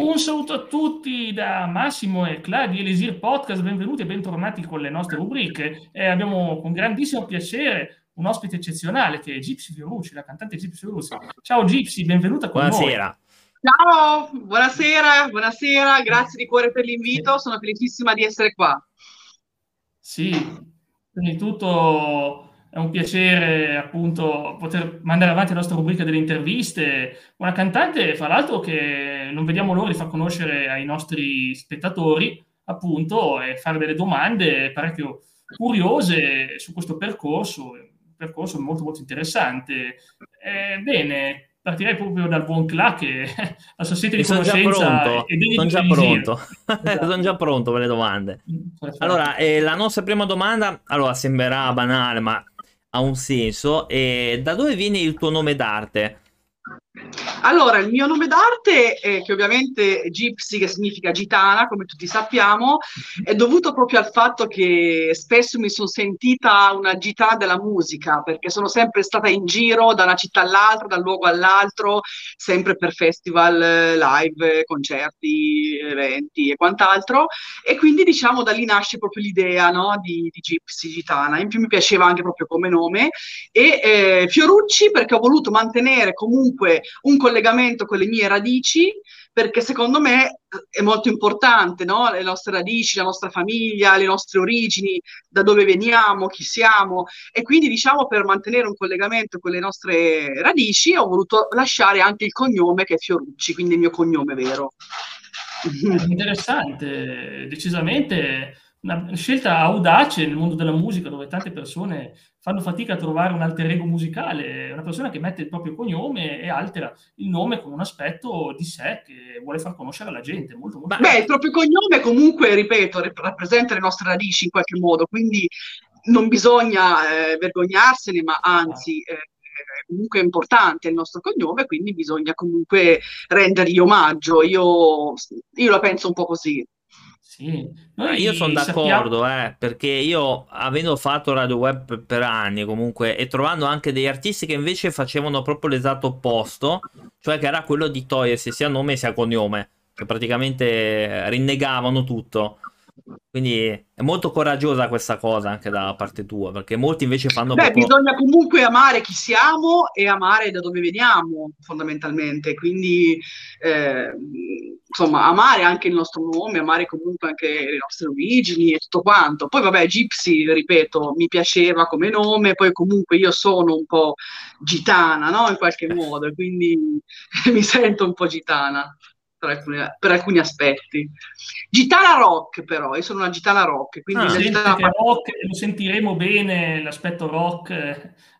Un saluto a tutti da Massimo e Cla di Elisir Podcast, benvenuti e bentornati con le nostre rubriche. Eh, abbiamo con grandissimo piacere un ospite eccezionale che è Gypsy Fiorucci, la cantante Gypsy Fiorucci. Ciao Gypsy, benvenuta con Buonasera. noi. Ciao, buonasera, buonasera, grazie di cuore per l'invito, sono felicissima di essere qua. Sì, prima di tutto è un piacere appunto poter mandare avanti la nostra rubrica delle interviste. Una cantante, fra l'altro, che non vediamo l'ora di far conoscere ai nostri spettatori, appunto, e fare delle domande parecchio curiose su questo percorso, un percorso molto molto interessante. Eh, bene, partirei proprio dal buon Cla che la sua sete di sono conoscenza già pronto, sono già pronto. Esatto. sono già pronto per le domande. Allora, eh, la nostra prima domanda, allora sembrerà banale, ma ha un senso. E da dove viene il tuo nome d'arte? Allora, il mio nome d'arte, eh, che ovviamente è Gypsy, che significa gitana, come tutti sappiamo, è dovuto proprio al fatto che spesso mi sono sentita una gitana della musica, perché sono sempre stata in giro da una città all'altra, dal luogo all'altro, sempre per festival, live, concerti, eventi e quant'altro. E quindi, diciamo, da lì nasce proprio l'idea no, di, di Gypsy Gitana. In più mi piaceva anche proprio come nome. E eh, Fiorucci, perché ho voluto mantenere comunque un collegamento con le mie radici, perché secondo me eh, è molto importante, no? Le nostre radici, la nostra famiglia, le nostre origini, da dove veniamo, chi siamo. E quindi, diciamo, per mantenere un collegamento con le nostre radici, ho voluto lasciare anche il cognome che è Fiorucci, quindi il mio cognome vero. Interessante, decisamente una scelta audace nel mondo della musica dove tante persone fanno fatica a trovare un alter ego musicale, una persona che mette il proprio cognome e altera il nome con un aspetto di sé che vuole far conoscere alla gente. Molto, molto Beh, il proprio cognome comunque, ripeto, rappresenta le nostre radici in qualche modo, quindi non bisogna eh, vergognarsene, ma anzi... Eh, comunque è importante il nostro cognome, quindi bisogna comunque rendergli omaggio. Io, io la penso un po' così. Sì. Io sono d'accordo, sappiamo... eh, perché io avendo fatto radio web per anni comunque e trovando anche degli artisti che invece facevano proprio l'esatto opposto, cioè che era quello di togliersi sia nome sia cognome, che praticamente rinnegavano tutto. Quindi è molto coraggiosa questa cosa anche da parte tua, perché molti invece fanno... Beh, proprio... bisogna comunque amare chi siamo e amare da dove veniamo, fondamentalmente. Quindi, eh, insomma, amare anche il nostro nome, amare comunque anche le nostre origini e tutto quanto. Poi, vabbè, Gypsy, ripeto, mi piaceva come nome, poi comunque io sono un po' gitana, no? In qualche modo, quindi mi sento un po' gitana per alcuni, per alcuni, aspetti. Gitana rock, però, io sono una gitana rock. Quindi ah, gitana... rock, lo sentiremo bene, l'aspetto rock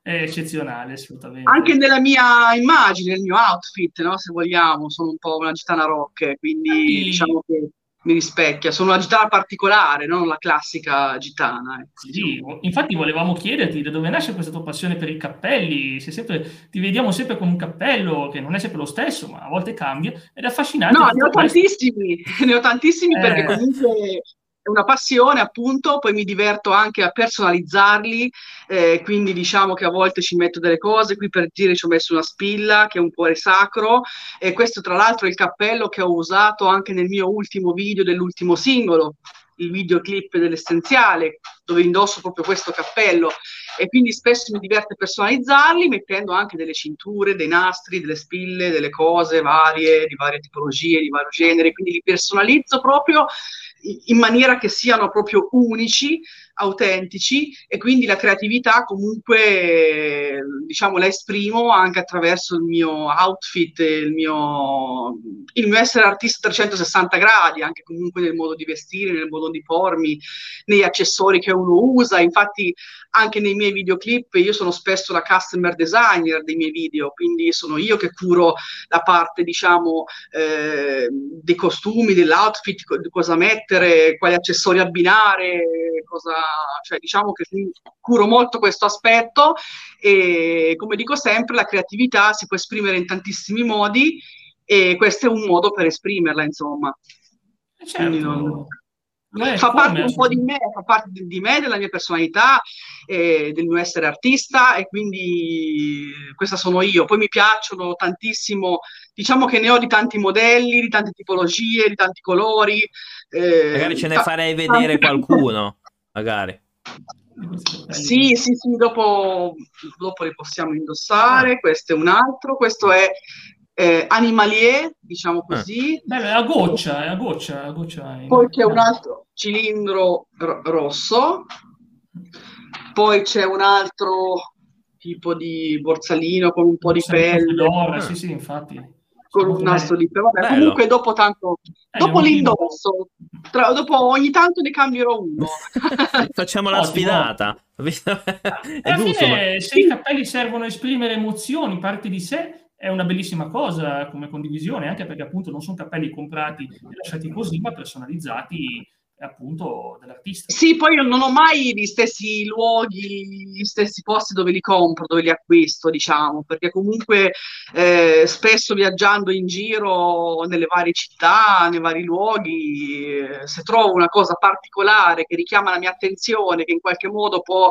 è eccezionale, assolutamente. Anche nella mia immagine, nel mio outfit, no? se vogliamo, sono un po' una gitana rock, quindi e... diciamo che mi rispecchia. Sono una gitana particolare, non la classica gitana. Ecco. Sì, infatti volevamo chiederti da dove nasce questa tua passione per i cappelli. Sempre, ti vediamo sempre con un cappello che non è sempre lo stesso, ma a volte cambia ed è affascinante. No, ne ho tantissimi, ne ho tantissimi eh. perché comunque una passione appunto, poi mi diverto anche a personalizzarli, eh, quindi diciamo che a volte ci metto delle cose, qui per dire ci ho messo una spilla che è un cuore sacro e questo tra l'altro è il cappello che ho usato anche nel mio ultimo video dell'ultimo singolo, il videoclip dell'essenziale, dove indosso proprio questo cappello. E quindi spesso mi diverte personalizzarli mettendo anche delle cinture, dei nastri, delle spille, delle cose varie, di varie tipologie, di vario genere, quindi li personalizzo proprio in maniera che siano proprio unici, autentici e quindi la creatività comunque diciamo la esprimo anche attraverso il mio outfit, il mio, il mio essere artista a 360 gradi, anche comunque nel modo di vestire, nel modo di pormi, negli accessori che uno usa, infatti anche nei miei videoclip io sono spesso la customer designer dei miei video, quindi sono io che curo la parte diciamo eh, dei costumi, dell'outfit, di cosa mettere, quali accessori abbinare, cosa cioè diciamo che curo molto questo aspetto e come dico sempre la creatività si può esprimere in tantissimi modi e questo è un modo per esprimerla insomma. Eh, certo. Non... Beh, fa parte un po' di me, fa parte di, me, della mia personalità, eh, del mio essere artista e quindi questa sono io. Poi mi piacciono tantissimo, diciamo che ne ho di tanti modelli, di tante tipologie, di tanti colori. Eh, magari ce ne farei vedere qualcuno, magari. Sì, sì, sì, dopo, dopo li possiamo indossare. Questo è un altro, questo è eh, animalier, diciamo così. Eh. Beh, è a goccia, è a goccia. A goccia Poi c'è un altro cilindro r- rosso, poi c'è un altro tipo di borsalino con un po' di pelle. D'oro, sì, sì, infatti con un nastro di pelle. Vabbè, comunque dopo tanto, eh, dopo l'indosso, tra, dopo ogni tanto ne cambierò uno. Facciamo la sfidata. Alla fine, se i cappelli servono a esprimere emozioni, parte di sé, è una bellissima cosa come condivisione, anche perché appunto non sono cappelli comprati e lasciati così, ma personalizzati appunto dell'artista. Sì, poi io non ho mai gli stessi luoghi, gli stessi posti dove li compro, dove li acquisto, diciamo, perché comunque eh, spesso viaggiando in giro nelle varie città, nei vari luoghi, eh, se trovo una cosa particolare che richiama la mia attenzione, che in qualche modo può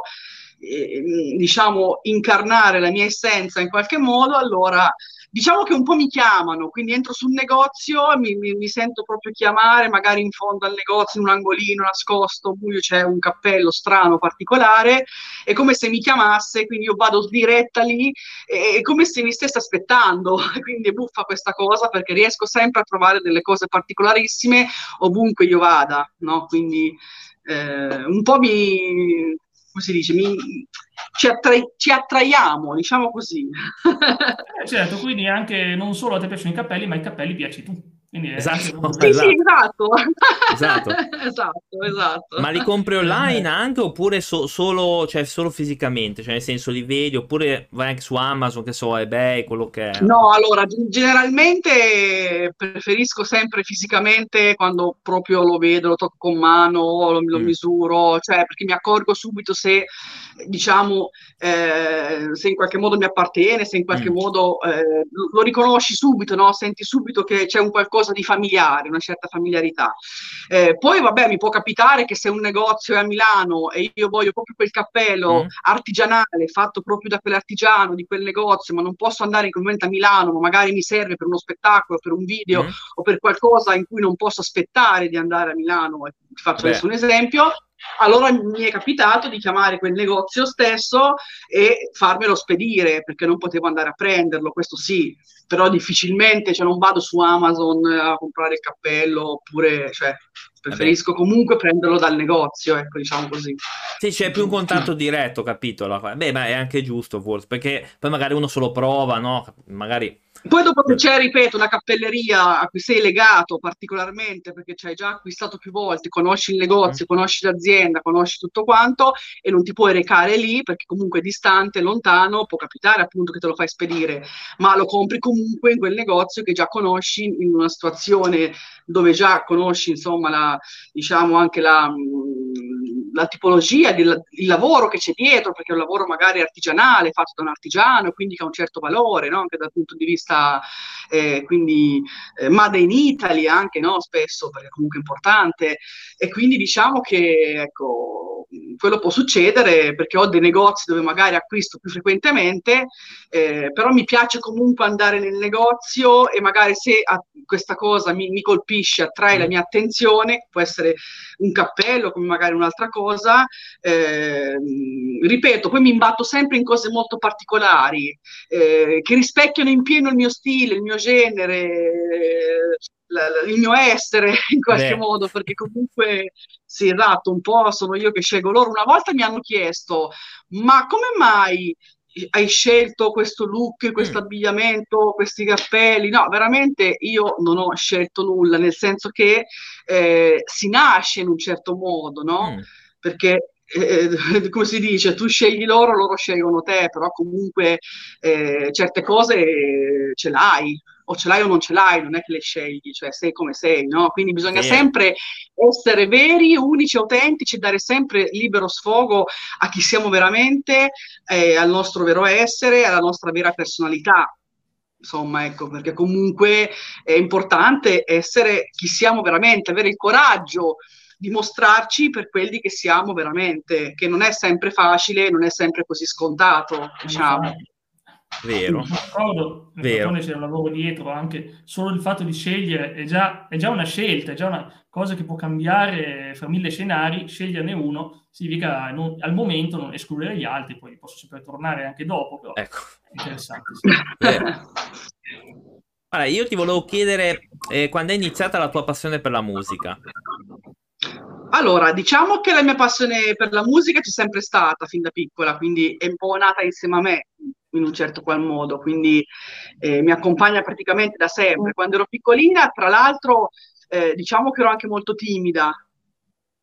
eh, diciamo incarnare la mia essenza in qualche modo, allora diciamo che un po' mi chiamano, quindi entro sul negozio, mi, mi, mi, sento proprio chiamare, magari in fondo al negozio, in un angolino nascosto, buio, c'è un cappello strano, particolare, è come se mi chiamasse, quindi io vado diretta lì, è come se mi stesse aspettando, quindi è buffa questa cosa perché riesco sempre a trovare delle cose particolarissime ovunque io vada, no? Quindi eh, un po' mi come si dice, mi, ci, attra- ci, attraiamo, diciamo così. Eh, certo, quindi anche non solo a te piacciono i capelli, ma i capelli piaci tu. Quindi esatto, sì, esatto. Sì, esatto. esatto. esatto, esatto. Ma li compri online anche oppure so- solo, cioè, solo fisicamente? Cioè nel senso li vedi oppure vai anche su Amazon, che so, eBay, quello che è? No, allora, generalmente preferisco sempre fisicamente quando proprio lo vedo, lo tocco con mano, lo, lo mm. misuro, cioè perché mi accorgo subito se diciamo, eh, se in qualche modo mi appartiene, se in qualche mm. modo eh, lo riconosci subito, no? senti subito che c'è un qualcosa di familiare, una certa familiarità. Eh, poi, vabbè, mi può capitare che se un negozio è a Milano e io voglio proprio quel cappello mm. artigianale fatto proprio da quell'artigiano, di quel negozio, ma non posso andare in quel momento a Milano, ma magari mi serve per uno spettacolo, per un video mm. o per qualcosa in cui non posso aspettare di andare a Milano, faccio adesso un esempio, allora mi è capitato di chiamare quel negozio stesso e farmelo spedire perché non potevo andare a prenderlo, questo sì, però difficilmente, cioè non vado su Amazon a comprare il cappello oppure, cioè, preferisco comunque prenderlo dal negozio, ecco, diciamo così. Sì, c'è più un contatto diretto, capito? Beh, ma è anche giusto forse, perché poi magari uno se lo prova, no? Magari poi dopo che c'è, ripeto, una cappelleria a cui sei legato particolarmente perché ci hai già acquistato più volte, conosci il negozio, mm. conosci l'azienda, conosci tutto quanto e non ti puoi recare lì perché comunque è distante, lontano, può capitare appunto che te lo fai spedire, ma lo compri comunque in quel negozio che già conosci in una situazione dove già conosci insomma la, diciamo anche la la tipologia, il, lavoro che c'è dietro, perché è un lavoro magari artigianale, fatto da un artigiano, quindi che ha un certo valore, no? anche dal punto di vista, eh, quindi, eh, made in Italy anche, no? spesso, perché comunque è importante. E quindi diciamo che, ecco, quello può succedere perché ho dei negozi dove magari acquisto più frequentemente, eh, però mi piace comunque andare nel negozio e magari se a, questa cosa mi, mi colpisce, attrae la mia attenzione, può essere un cappello come magari un'altra cosa, eh, ripeto, poi mi imbatto sempre in cose molto particolari eh, che rispecchiano in pieno il mio stile, il mio genere, il mio essere in qualche Beh. modo, perché comunque sì, esatto, un po' sono io che scelgo loro. Una volta mi hanno chiesto, ma come mai hai scelto questo look, questo mm. abbigliamento, questi cappelli? No, veramente io non ho scelto nulla, nel senso che eh, si nasce in un certo modo, no? Mm. Perché eh, come si dice, tu scegli loro, loro scelgono te, però comunque eh, certe cose ce l'hai, o ce l'hai o non ce l'hai, non è che le scegli, cioè sei come sei, no? Quindi bisogna yeah. sempre essere veri, unici, autentici, dare sempre libero sfogo a chi siamo veramente, eh, al nostro vero essere, alla nostra vera personalità. Insomma, ecco, perché comunque è importante essere chi siamo veramente, avere il coraggio dimostrarci per quelli che siamo veramente, che non è sempre facile, non è sempre così scontato, diciamo. Vero. D'accordo, Vero. c'è un lavoro dietro, anche solo il fatto di scegliere è già, è già, una scelta, è già una cosa che può cambiare fra mille scenari, sceglierne uno significa non, al momento non escludere gli altri, poi posso sempre tornare anche dopo, però ecco. è interessante. Sì. Allora, io ti volevo chiedere eh, quando è iniziata la tua passione per la musica? Allora, diciamo che la mia passione per la musica c'è sempre stata fin da piccola, quindi è un po' nata insieme a me in un certo qual modo, quindi eh, mi accompagna praticamente da sempre. Quando ero piccolina, tra l'altro, eh, diciamo che ero anche molto timida,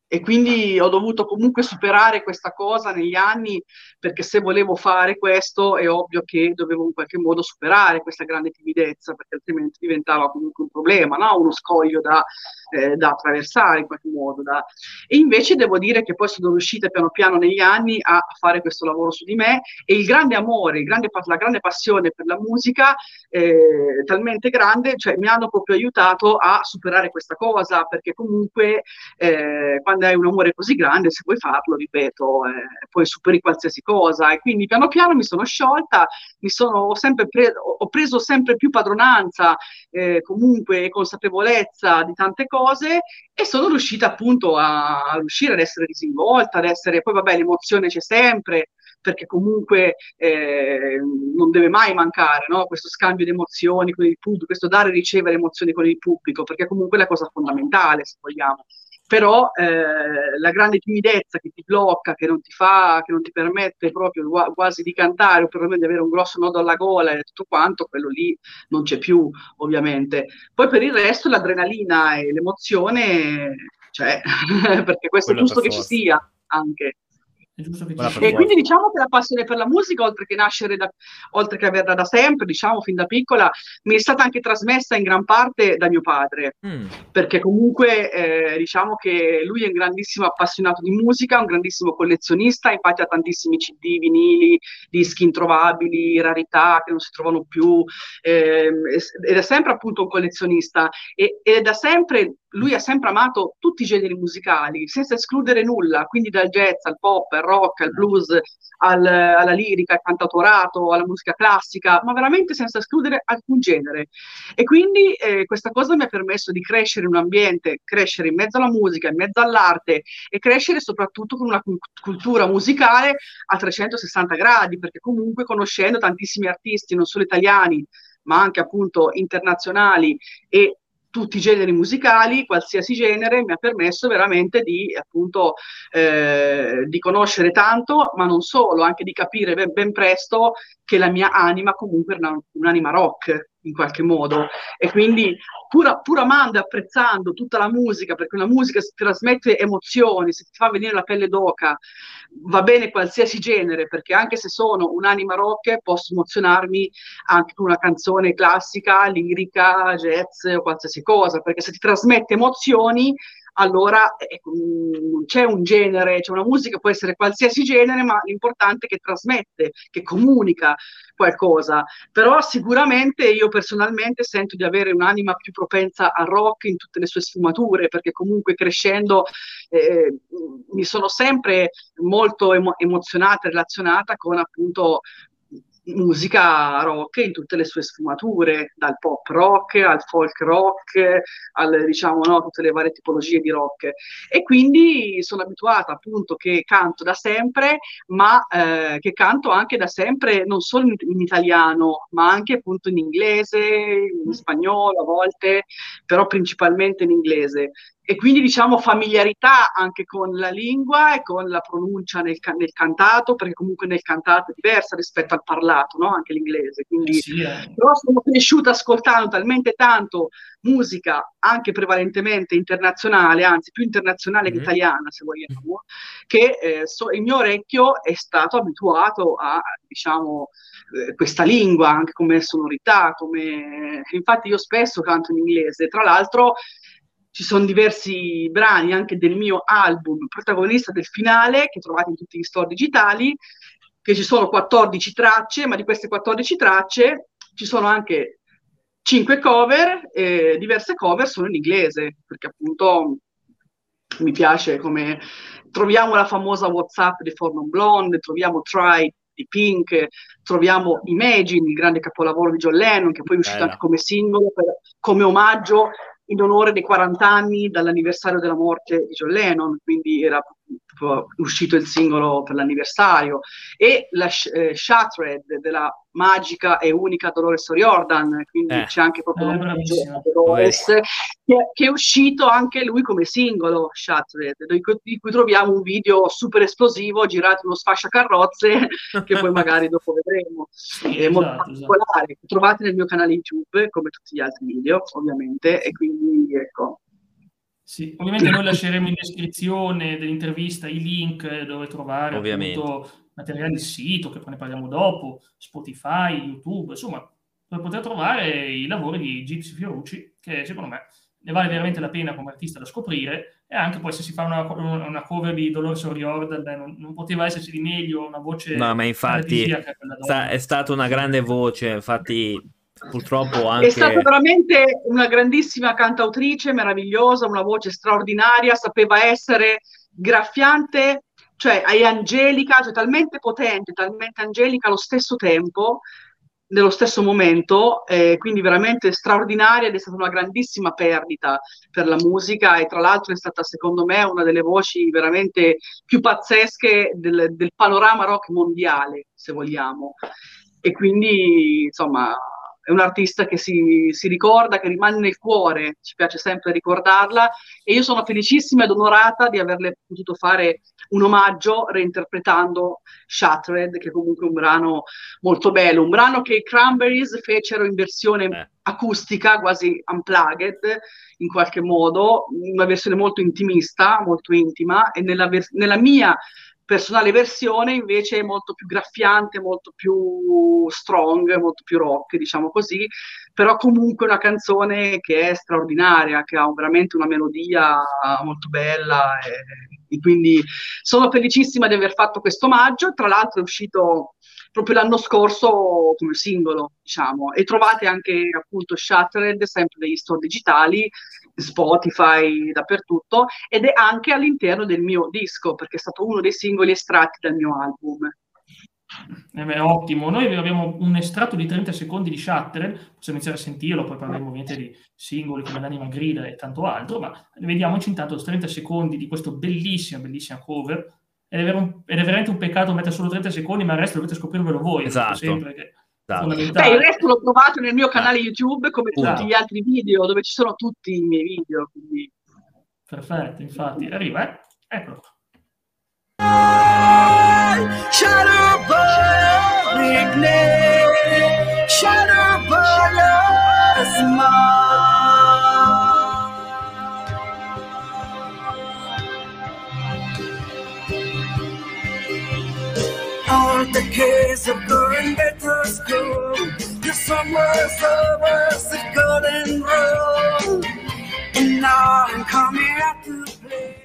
e quindi ho dovuto comunque superare questa cosa negli anni perché se volevo fare questo è ovvio che dovevo in qualche modo superare questa grande timidezza perché altrimenti diventava comunque un problema, no? uno scoglio da, eh, da attraversare in qualche modo. Da... E invece devo dire che poi sono riuscita piano piano negli anni a fare questo lavoro su di me e il grande amore, il grande, la grande passione per la musica eh, talmente grande, cioè mi hanno proprio aiutato a superare questa cosa perché comunque eh, quando hai un amore così grande, se vuoi farlo, ripeto, eh, poi superi qualsiasi cosa. E quindi piano piano mi sono sciolta, mi sono sempre pre- ho preso sempre più padronanza, eh, comunque consapevolezza di tante cose e sono riuscita appunto a, a riuscire ad essere disinvolta, ad essere, poi vabbè l'emozione c'è sempre, perché comunque eh, non deve mai mancare no? questo scambio di emozioni con il pubblico, questo dare e ricevere emozioni con il pubblico, perché comunque è la cosa fondamentale, se vogliamo però eh, la grande timidezza che ti blocca, che non ti fa, che non ti permette proprio quasi di cantare o perlomeno di avere un grosso nodo alla gola e tutto quanto, quello lì non c'è più ovviamente. Poi per il resto l'adrenalina e l'emozione c'è, perché questo quello è giusto che ci sia anche. E quindi diciamo che la passione per la musica, oltre che nascere da, oltre che averla da sempre, diciamo fin da piccola, mi è stata anche trasmessa in gran parte da mio padre, mm. perché comunque eh, diciamo che lui è un grandissimo appassionato di musica, un grandissimo collezionista, infatti ha tantissimi CD, vinili, dischi introvabili, rarità che non si trovano più, eh, ed è sempre appunto un collezionista. E, e da sempre lui ha sempre amato tutti i generi musicali, senza escludere nulla, quindi dal jazz al pop, al rock, al blues, al, alla lirica, al cantautorato, alla musica classica, ma veramente senza escludere alcun genere. E quindi eh, questa cosa mi ha permesso di crescere in un ambiente, crescere in mezzo alla musica, in mezzo all'arte e crescere soprattutto con una cultura musicale a 360 gradi, perché comunque conoscendo tantissimi artisti, non solo italiani, ma anche appunto internazionali e tutti i generi musicali, qualsiasi genere, mi ha permesso veramente di, appunto, eh, di conoscere tanto, ma non solo, anche di capire ben, ben presto che la mia anima comunque era un'anima rock in qualche modo. E quindi pur, pur amando e apprezzando tutta la musica perché una musica si trasmette emozioni, si ti fa venire la pelle d'oca, va bene qualsiasi genere perché anche se sono un'anima rock posso emozionarmi anche con una canzone classica, lirica, jazz o qualsiasi cosa perché se ti trasmette emozioni allora ecco, c'è un genere, c'è una musica, può essere qualsiasi genere, ma l'importante è che trasmette, che comunica qualcosa. Però sicuramente io personalmente sento di avere un'anima più propensa al rock in tutte le sue sfumature, perché comunque crescendo eh, mi sono sempre molto emo- emozionata, relazionata con appunto musica rock in tutte le sue sfumature, dal pop rock al folk rock, al, diciamo, no, tutte le varie tipologie di rock. E quindi sono abituata appunto che canto da sempre, ma eh, che canto anche da sempre non solo in, in, italiano, ma anche appunto in inglese, in spagnolo a volte, però principalmente in inglese e quindi diciamo familiarità anche con la lingua e con la pronuncia nel, nel cantato, perché comunque nel cantato è diversa rispetto al parlato, no? anche l'inglese. Quindi, sì, eh. Però sono cresciuta ascoltando talmente tanto musica, anche prevalentemente internazionale, anzi più internazionale mm-hmm. che italiana, se vogliamo, che eh, so, il mio orecchio è stato abituato a, diciamo, eh, questa lingua, anche come sonorità, come... Infatti io spesso canto in inglese, tra l'altro ci sono diversi brani anche del mio album protagonista del finale che trovate in tutti gli store digitali, che ci sono 14 tracce, ma di queste 14 tracce ci sono anche 5 cover, e diverse cover sono in inglese, perché appunto mi piace come troviamo la famosa WhatsApp di For Non Blonde, troviamo Try di Pink, troviamo Imagine, il grande capolavoro di John Lennon, che poi è uscito Bella. anche come singolo, per, come omaggio in onore dei 40 anni dall'anniversario della morte di John Lennon, quindi era uscito il singolo per l'anniversario, e la eh, Shattered della magica e unica Dolores O'Riordan, quindi eh. c'è anche proprio eh, Dolores, che, che, è uscito anche lui come singolo Shattered, di cui, di cui troviamo un video super esplosivo girato in uno sfasciacarrozze che poi magari dopo vedremo. È molto esatto, particolare, esatto. trovate nel mio canale YouTube come tutti gli altri video ovviamente e quindi ecco sì, ovviamente noi lasceremo in descrizione dell'intervista i link dove trovare appunto, materiale del sito, che poi ne parliamo dopo, Spotify, YouTube, insomma, dove poter trovare i lavori di Gypsy Fiorucci, che secondo me ne vale veramente la pena come artista da scoprire, e anche poi se si fa una, una cover di Dolores O'Riordan, non, non, poteva esserci di meglio una voce... No, ma infatti è stata una grande voce, infatti purtroppo anche... È stata veramente una grandissima cantautrice, meravigliosa, una voce straordinaria, sapeva essere graffiante, cioè è angelica, cioè talmente potente, talmente angelica allo stesso tempo, nello stesso momento, eh, quindi veramente straordinaria ed è stata una grandissima perdita per la musica e tra l'altro è stata secondo me una delle voci veramente più pazzesche del, del panorama rock mondiale, se vogliamo. E quindi, insomma, è un artista che si, si, ricorda, che rimane nel cuore, ci piace sempre ricordarla e io sono felicissima ed onorata di averle potuto fare un omaggio reinterpretando Shattered, che è comunque un brano molto bello, un brano che i Cranberries fecero in versione eh. acustica, quasi unplugged in qualche modo, una versione molto intimista, molto intima e nella, nella mia personale versione invece è molto più graffiante, molto più strong, molto più rock, diciamo così, però comunque una canzone che è straordinaria, che ha veramente una melodia molto bella e, e quindi sono felicissima di aver fatto questo omaggio, tra l'altro è uscito proprio l'anno scorso come singolo, diciamo, e trovate anche appunto Shattered sempre degli store digitali, Spotify, dappertutto, ed è anche all'interno del mio disco, perché è stato uno dei singoli estratti dal mio album. Eh beh, ottimo, noi abbiamo un estratto di 30 secondi di Shattered, possiamo iniziare a sentirlo, poi parleremo ovviamente di singoli come l'anima grida e tanto altro, ma vediamoci intanto 30 secondi di questo bellissima, bellissima cover ed è, un, ed è, veramente un peccato mettere solo 30 secondi, ma il resto dovete scoprirvelo voi. Esatto. Sempre che esatto. Beh, il resto lo trovate nel mio canale YouTube come esatto. tutti gli altri video, dove ci sono tutti i miei video. Quindi... Perfetto, infatti. Arriva, eh? Eccolo. Shadow Are going back to school. The summer's over, the golden rule. And now I'm coming out to play.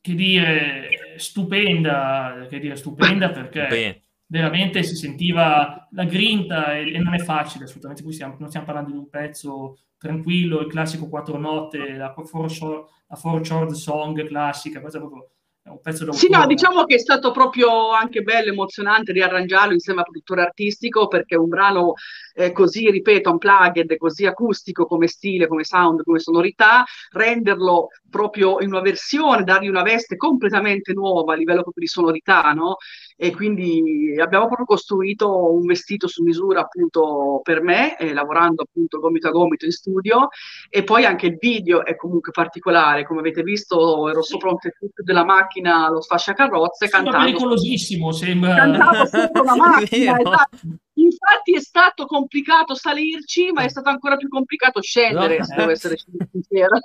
Che dire, stupenda, che dire, stupenda perché Beh. veramente si sentiva la grinta e, e non è facile assolutamente. Qui stiamo, non stiamo parlando di un pezzo tranquillo, il classico quattro note, la four, short, la four short song classica, questa proprio un pezzo da Sì, no, diciamo che è stato proprio anche bello, emozionante riarrangiarlo insieme al produttore artistico perché un brano eh, così, ripeto, unplugged, così acustico come stile, come sound, come sonorità, renderlo proprio in una versione, dargli una veste completamente nuova a livello proprio di sonorità, no? E quindi abbiamo proprio costruito un vestito su misura appunto per me, eh, lavorando appunto gomito a gomito in studio, e poi anche il video è comunque particolare, come avete visto ero sopra un tetto della macchina, lo sfasciacarrozze, sembra cantando... pericolosissimo, sembra... Cantavo sopra una macchina, esatto. Infatti è stato complicato salirci, ma è stato ancora più complicato scendere, no, se devo essere sincera.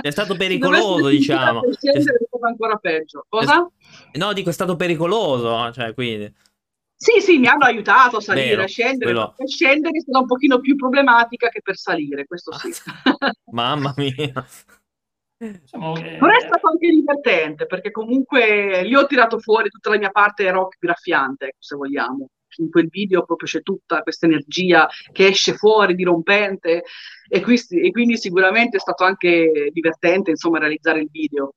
È stato pericoloso, diciamo. Scendere è stato ancora peggio. Cosa? No, dico, è stato pericoloso, cioè, quindi... Sì, sì, mi hanno aiutato a salire, Vero, a scendere. Quello... Per scendere è stata un pochino più problematica che per salire, questo sì. Mamma mia. Diciamo. Però è stato anche divertente, perché comunque lì ho tirato fuori tutta la mia parte rock graffiante, se vogliamo. in quel video proprio c'è tutta questa energia che esce fuori, dirompente, e, qui, e quindi sicuramente è stato anche divertente, insomma, realizzare il video.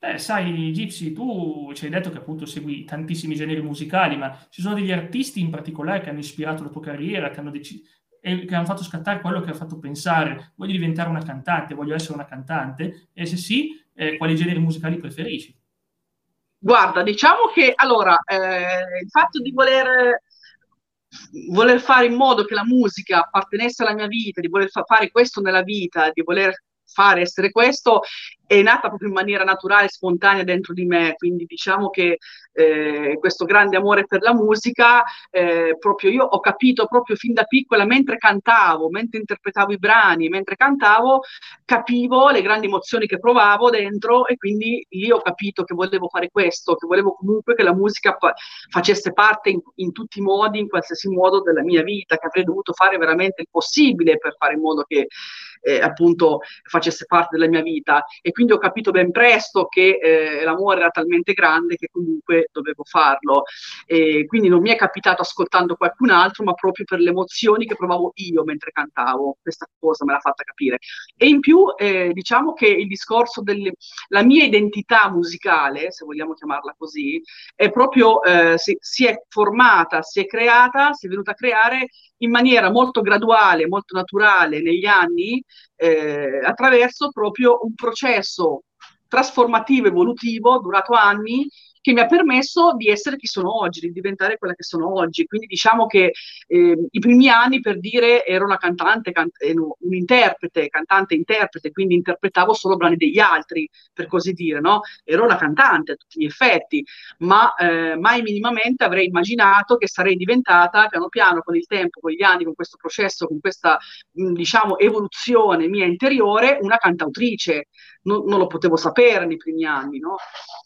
Beh, sai, Gypsy, tu ci hai detto che appunto segui tantissimi generi musicali, ma ci sono degli artisti in particolare che hanno ispirato la tua carriera, che hanno, dec- che hanno fatto scattare quello che ha fatto pensare, voglio diventare una cantante, voglio essere una cantante, e se sì, eh, quali generi musicali preferisci? Guarda, diciamo che allora, eh, il fatto di voler, voler fare in modo che la musica appartenesse alla mia vita, di voler fa- fare questo nella vita, di voler fare, essere questo, è nata proprio in maniera naturale, spontanea dentro di me, quindi diciamo che eh, questo grande amore per la musica, eh, proprio io ho capito proprio fin da piccola, mentre cantavo, mentre interpretavo i brani, mentre cantavo, capivo le grandi emozioni che provavo dentro e quindi lì ho capito che volevo fare questo, che volevo comunque che la musica fa- facesse parte in, in tutti i modi, in qualsiasi modo della mia vita, che avrei dovuto fare veramente il possibile per fare in modo che eh, appunto facesse parte della mia vita. E quindi ho capito ben presto che eh, l'amore era talmente grande che comunque dovevo farlo. E quindi non mi è capitato ascoltando qualcun altro, ma proprio per le emozioni che provavo io mentre cantavo. Questa cosa me l'ha fatta capire. E in più, eh, diciamo che il discorso della mia identità musicale, se vogliamo chiamarla così, è proprio eh, si, si è formata, si è creata, si è venuta a creare in maniera molto graduale, molto naturale negli anni, eh, attraverso proprio un processo trasformativo, evolutivo, durato anni, che mi ha permesso di essere chi sono oggi, di diventare quella che sono oggi. Quindi diciamo che eh, i primi anni per dire ero una cantante, can- un interprete, cantante interprete, quindi interpretavo solo brani degli altri, per così dire, no? Ero una cantante a tutti gli effetti, ma eh, mai minimamente avrei immaginato che sarei diventata piano piano con il tempo, con gli anni, con questo processo, con questa mh, diciamo evoluzione mia interiore, una cantautrice. Non, non, lo potevo sapere nei primi anni, no?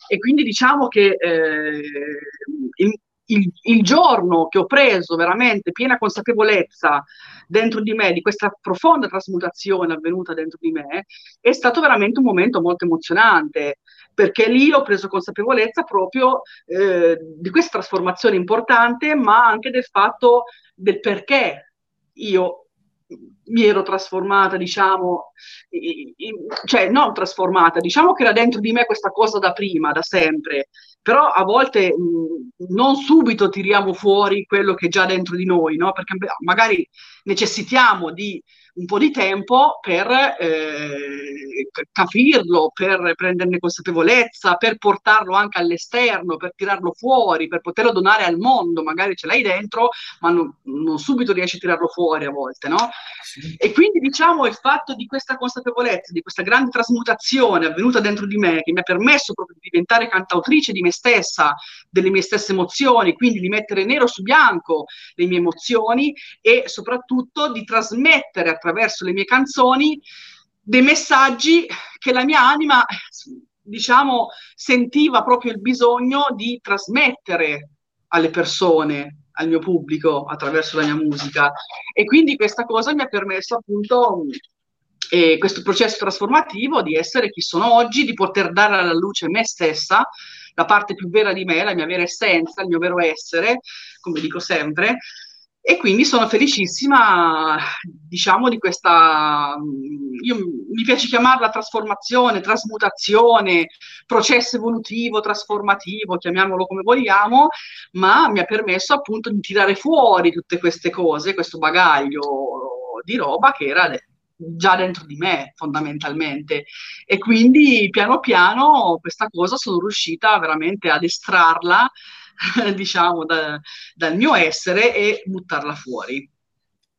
E quindi diciamo che eh, il, il, il, giorno che ho preso veramente piena consapevolezza dentro di me di questa profonda trasmutazione avvenuta dentro di me è stato veramente un momento molto emozionante perché lì ho preso consapevolezza proprio eh, di questa trasformazione importante ma anche del fatto del perché io mi ero trasformata, diciamo, in, in, cioè non trasformata, diciamo che era dentro di me questa cosa da prima, da sempre, però a volte mh, non subito tiriamo fuori quello che è già dentro di noi, no? Perché magari necessitiamo di un po' di tempo per eh, capirlo, per prenderne consapevolezza, per portarlo anche all'esterno, per tirarlo fuori, per poterlo donare al mondo. Magari ce l'hai dentro, ma non, non subito riesci a tirarlo fuori a volte, no? Sì. E quindi diciamo il fatto di questa consapevolezza, di questa grande trasmutazione avvenuta dentro di me, che mi ha permesso proprio di diventare cantautrice di me stessa, delle mie stesse emozioni, quindi di mettere nero su bianco le mie emozioni e soprattutto di trasmettere attraverso le mie canzoni dei messaggi che la mia anima, diciamo, sentiva proprio il bisogno di trasmettere alle persone, al mio pubblico attraverso la mia musica. E quindi questa cosa mi ha permesso appunto eh, questo processo trasformativo di essere chi sono oggi, di poter dare alla luce me stessa, la parte più vera di me, la mia vera essenza, il mio vero essere, come dico sempre, e quindi sono felicissima, diciamo, di questa, io, mi piace chiamarla trasformazione, trasmutazione, processo evolutivo, trasformativo, chiamiamolo come vogliamo, ma mi ha permesso appunto di tirare fuori tutte queste cose, questo bagaglio di roba che era già dentro di me fondamentalmente. E quindi piano piano questa cosa sono riuscita veramente ad estrarla diciamo, da, dal mio essere e buttarla fuori.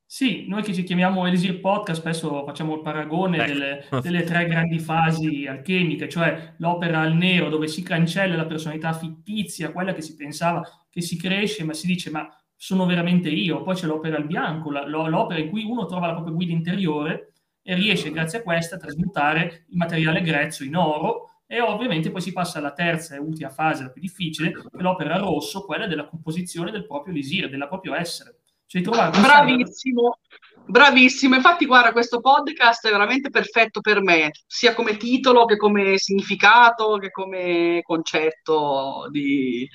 Sì, noi che ci chiamiamo Elisir Podcast spesso facciamo il paragone ecco. delle, delle, tre grandi fasi alchemiche, cioè l'opera al nero dove si cancella la personalità fittizia, quella che si pensava che si cresce, ma si dice ma sono veramente io, poi c'è l'opera al bianco, la, l'opera in cui uno trova la propria guida interiore e riesce grazie a questa a trasmutare il materiale grezzo in oro e ovviamente poi si passa alla terza e ultima fase, la più difficile, l'opera rosso, quella della composizione del proprio lisire, del proprio essere. Cioè, Bravissimo, bravissimo. Infatti, guarda, questo podcast è veramente perfetto per me, sia come titolo che come significato che come concetto di,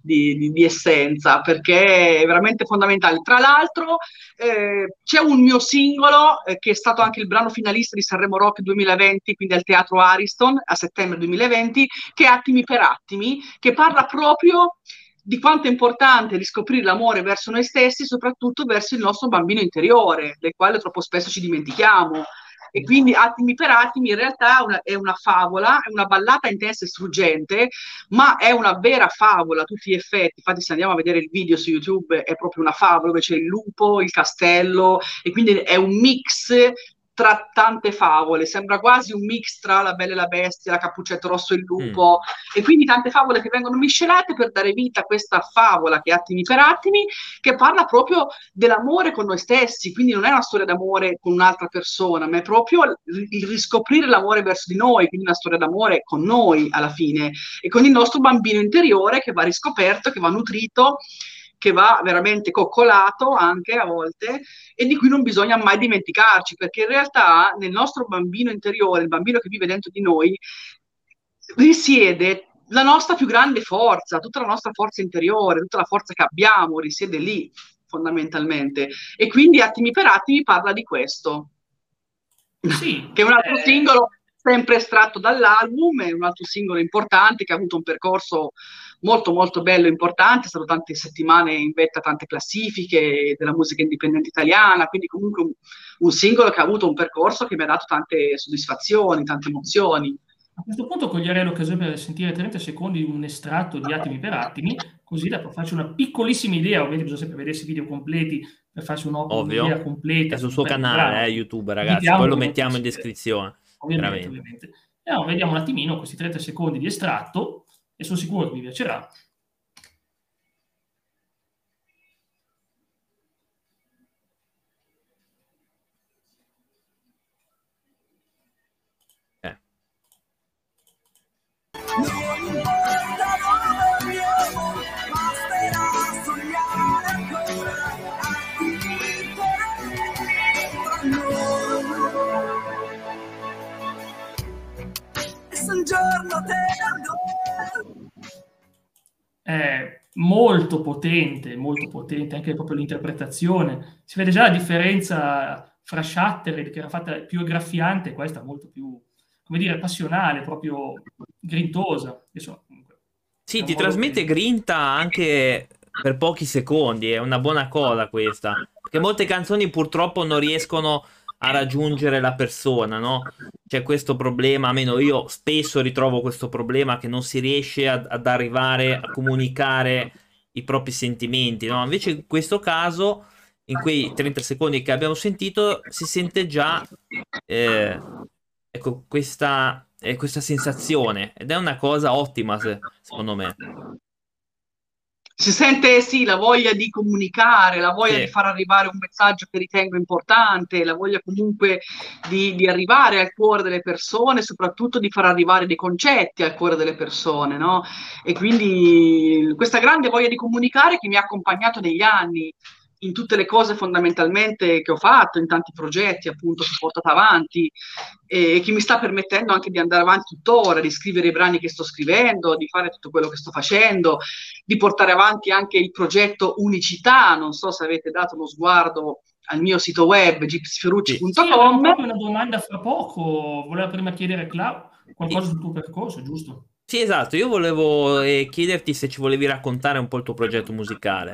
di, di, di, essenza perché è veramente fondamentale. Tra l'altro eh, c'è un mio singolo eh, che è stato anche il brano finalista di Sanremo Rock 2020, quindi al Teatro Ariston a settembre 2020, che è Attimi per Attimi, che parla proprio di quanto è importante riscoprire l'amore verso noi stessi, soprattutto verso il nostro bambino interiore, del quale troppo spesso ci dimentichiamo. E quindi attimi per attimi in realtà una, è una favola, è una ballata intensa e struggente, ma è una vera favola a tutti gli effetti. Infatti se andiamo a vedere il video su YouTube è proprio una favola dove c'è il lupo, il castello e quindi è un mix tra tante favole, sembra quasi un mix tra la bella e la bestia, la cappuccetto rosso e il lupo, mm. e quindi tante favole che vengono miscelate per dare vita a questa favola che è attimi per attimi, che parla proprio dell'amore con noi stessi, quindi non è una storia d'amore con un'altra persona, ma è proprio il riscoprire l'amore verso di noi, quindi una storia d'amore con noi alla fine, e con il nostro bambino interiore che va riscoperto, che va nutrito che va veramente coccolato anche a volte e di cui non bisogna mai dimenticarci, perché in realtà nel nostro bambino interiore, il bambino che vive dentro di noi, risiede la nostra più grande forza, tutta la nostra forza interiore, tutta la forza che abbiamo risiede lì fondamentalmente. E quindi attimi per attimi parla di questo. Sì, che è un altro eh... singolo sempre estratto dall'album, è un altro singolo importante che ha avuto un percorso molto molto bello e importante, è stato tante settimane in vetta a tante classifiche della musica indipendente italiana, quindi comunque un, un singolo che ha avuto un percorso che mi ha dato tante soddisfazioni, tante emozioni. A questo punto coglierei l'occasione per sentire 30 secondi un estratto di attimi per attimi, così da farci una piccolissima idea, ovviamente bisogna sempre vedersi i video completi per farci un'idea completa. È sul suo canale, eh, YouTube, ragazzi, poi lo mettiamo in descrizione. Ovviamente, ovviamente. E allora, vediamo un attimino questi 30 secondi di estratto e sono sicuro che vi piacerà. Eh. Molto potente, molto potente anche proprio l'interpretazione. Si vede già la differenza fra Shattered, che era fatta più graffiante, questa molto più, come dire, passionale, proprio grintosa. Insomma, sì, ti trasmette che... grinta anche per pochi secondi, è una buona cosa questa. Perché molte canzoni purtroppo non riescono a raggiungere la persona, no? C'è questo problema, almeno io spesso ritrovo questo problema che non si riesce ad, ad arrivare a comunicare i propri sentimenti, no? Invece in questo caso, in quei 30 secondi che abbiamo sentito, si sente già eh, ecco, questa, eh, questa sensazione ed è una cosa ottima, se, secondo me si sente sì la voglia di comunicare, la voglia sì. di far arrivare un messaggio che ritengo importante, la voglia comunque di, di, arrivare al cuore delle persone, soprattutto di far arrivare dei concetti al cuore delle persone, no? E quindi questa grande voglia di comunicare che mi ha accompagnato negli anni, in tutte le cose fondamentalmente che ho fatto, in tanti progetti appunto che ho portato avanti e che mi sta permettendo anche di andare avanti tuttora, di scrivere i brani che sto scrivendo, di fare tutto quello che sto facendo, di portare avanti anche il progetto Unicità, non so se avete dato uno sguardo al mio sito web gypsyferrucci.com. Sì, una domanda fra poco, voleva prima chiedere Clau qualcosa sul tuo percorso, giusto? Sì, esatto, io volevo eh, chiederti se ci volevi raccontare un po' il tuo progetto musicale.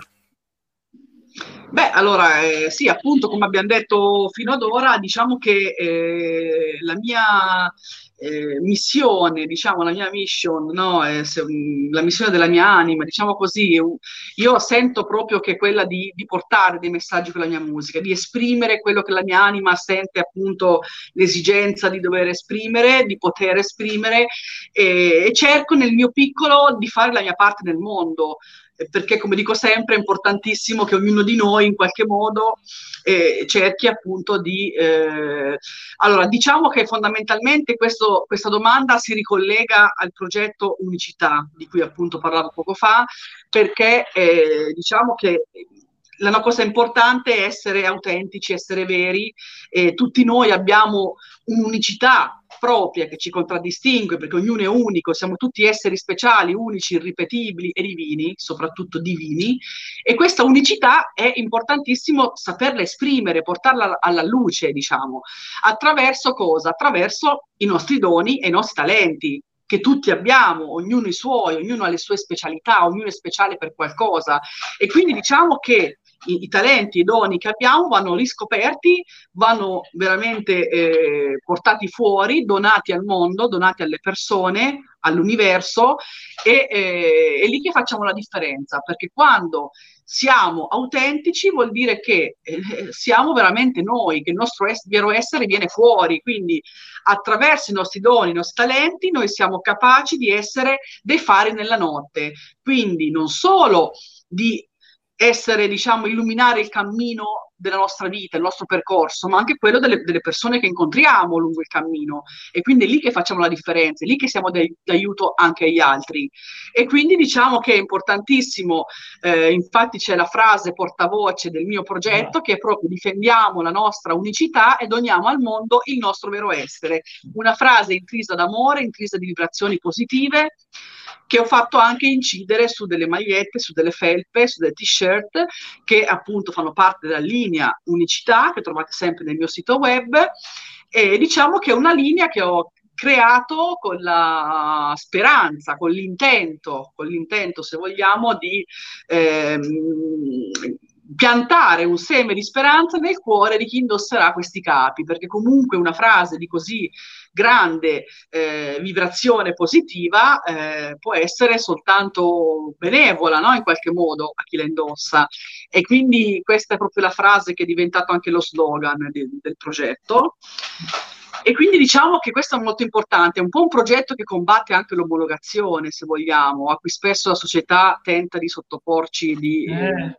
Beh, allora eh, sì, appunto, come abbiamo detto fino ad ora, diciamo che eh, la mia eh, missione, diciamo, la mia mission, no? se, la missione della mia anima, diciamo così, io sento proprio che è quella di, di, portare dei messaggi con la mia musica, di esprimere quello che la mia anima sente appunto l'esigenza di dover esprimere, di poter esprimere e cerco nel mio piccolo di fare la mia parte nel mondo perché come dico sempre è importantissimo che ognuno di noi in qualche modo eh, cerchi appunto di... Eh... Allora, diciamo che fondamentalmente questo, questa domanda si ricollega al progetto Unicità, di cui appunto parlavo poco fa, perché eh, diciamo che la cosa importante è essere autentici, essere veri, tutti noi abbiamo un'unicità propria che ci contraddistingue, perché ognuno è unico, siamo tutti esseri speciali, unici, irripetibili e divini, soprattutto divini, e questa unicità è importantissimo saperla esprimere, portarla alla luce, diciamo, attraverso cosa? Attraverso i nostri doni e i nostri talenti, che tutti abbiamo, ognuno i suoi, ognuno ha le sue specialità, ognuno è speciale per qualcosa. E quindi diciamo che i, i talenti, i doni che abbiamo vanno riscoperti, vanno veramente eh, portati fuori, donati al mondo, donati alle persone, all'universo e eh, è lì che facciamo la differenza, perché quando siamo autentici vuol dire che eh, siamo veramente noi, che il nostro es- vero essere viene fuori, quindi attraverso i nostri doni, i nostri talenti, noi siamo capaci di essere dei fari nella notte, quindi non solo di essere, diciamo, illuminare il cammino della nostra vita, il nostro percorso, ma anche quello delle, delle, persone che incontriamo lungo il cammino. E quindi è lì che facciamo la differenza, è lì che siamo d'aiuto anche agli altri. E quindi diciamo che è importantissimo, eh, infatti c'è la frase portavoce del mio progetto, che è proprio difendiamo la nostra unicità e doniamo al mondo il nostro vero essere. Una frase intrisa d'amore, intrisa di vibrazioni positive che ho fatto anche incidere su delle magliette, su delle felpe, su delle t-shirt che appunto fanno parte della linea Unicità che trovate sempre nel mio sito web. E diciamo che è una linea che ho creato con la speranza, con l'intento, con l'intento se vogliamo di ehm, piantare un seme di speranza nel cuore di chi indosserà questi capi, perché comunque una frase di così grande eh, vibrazione positiva eh, può essere soltanto benevola, no? in qualche modo, a chi la indossa. E quindi questa è proprio la frase che è diventato anche lo slogan di, del progetto. E quindi diciamo che questo è molto importante, è un po' un progetto che combatte anche l'omologazione, se vogliamo, a cui spesso la società tenta di sottoporci di... Eh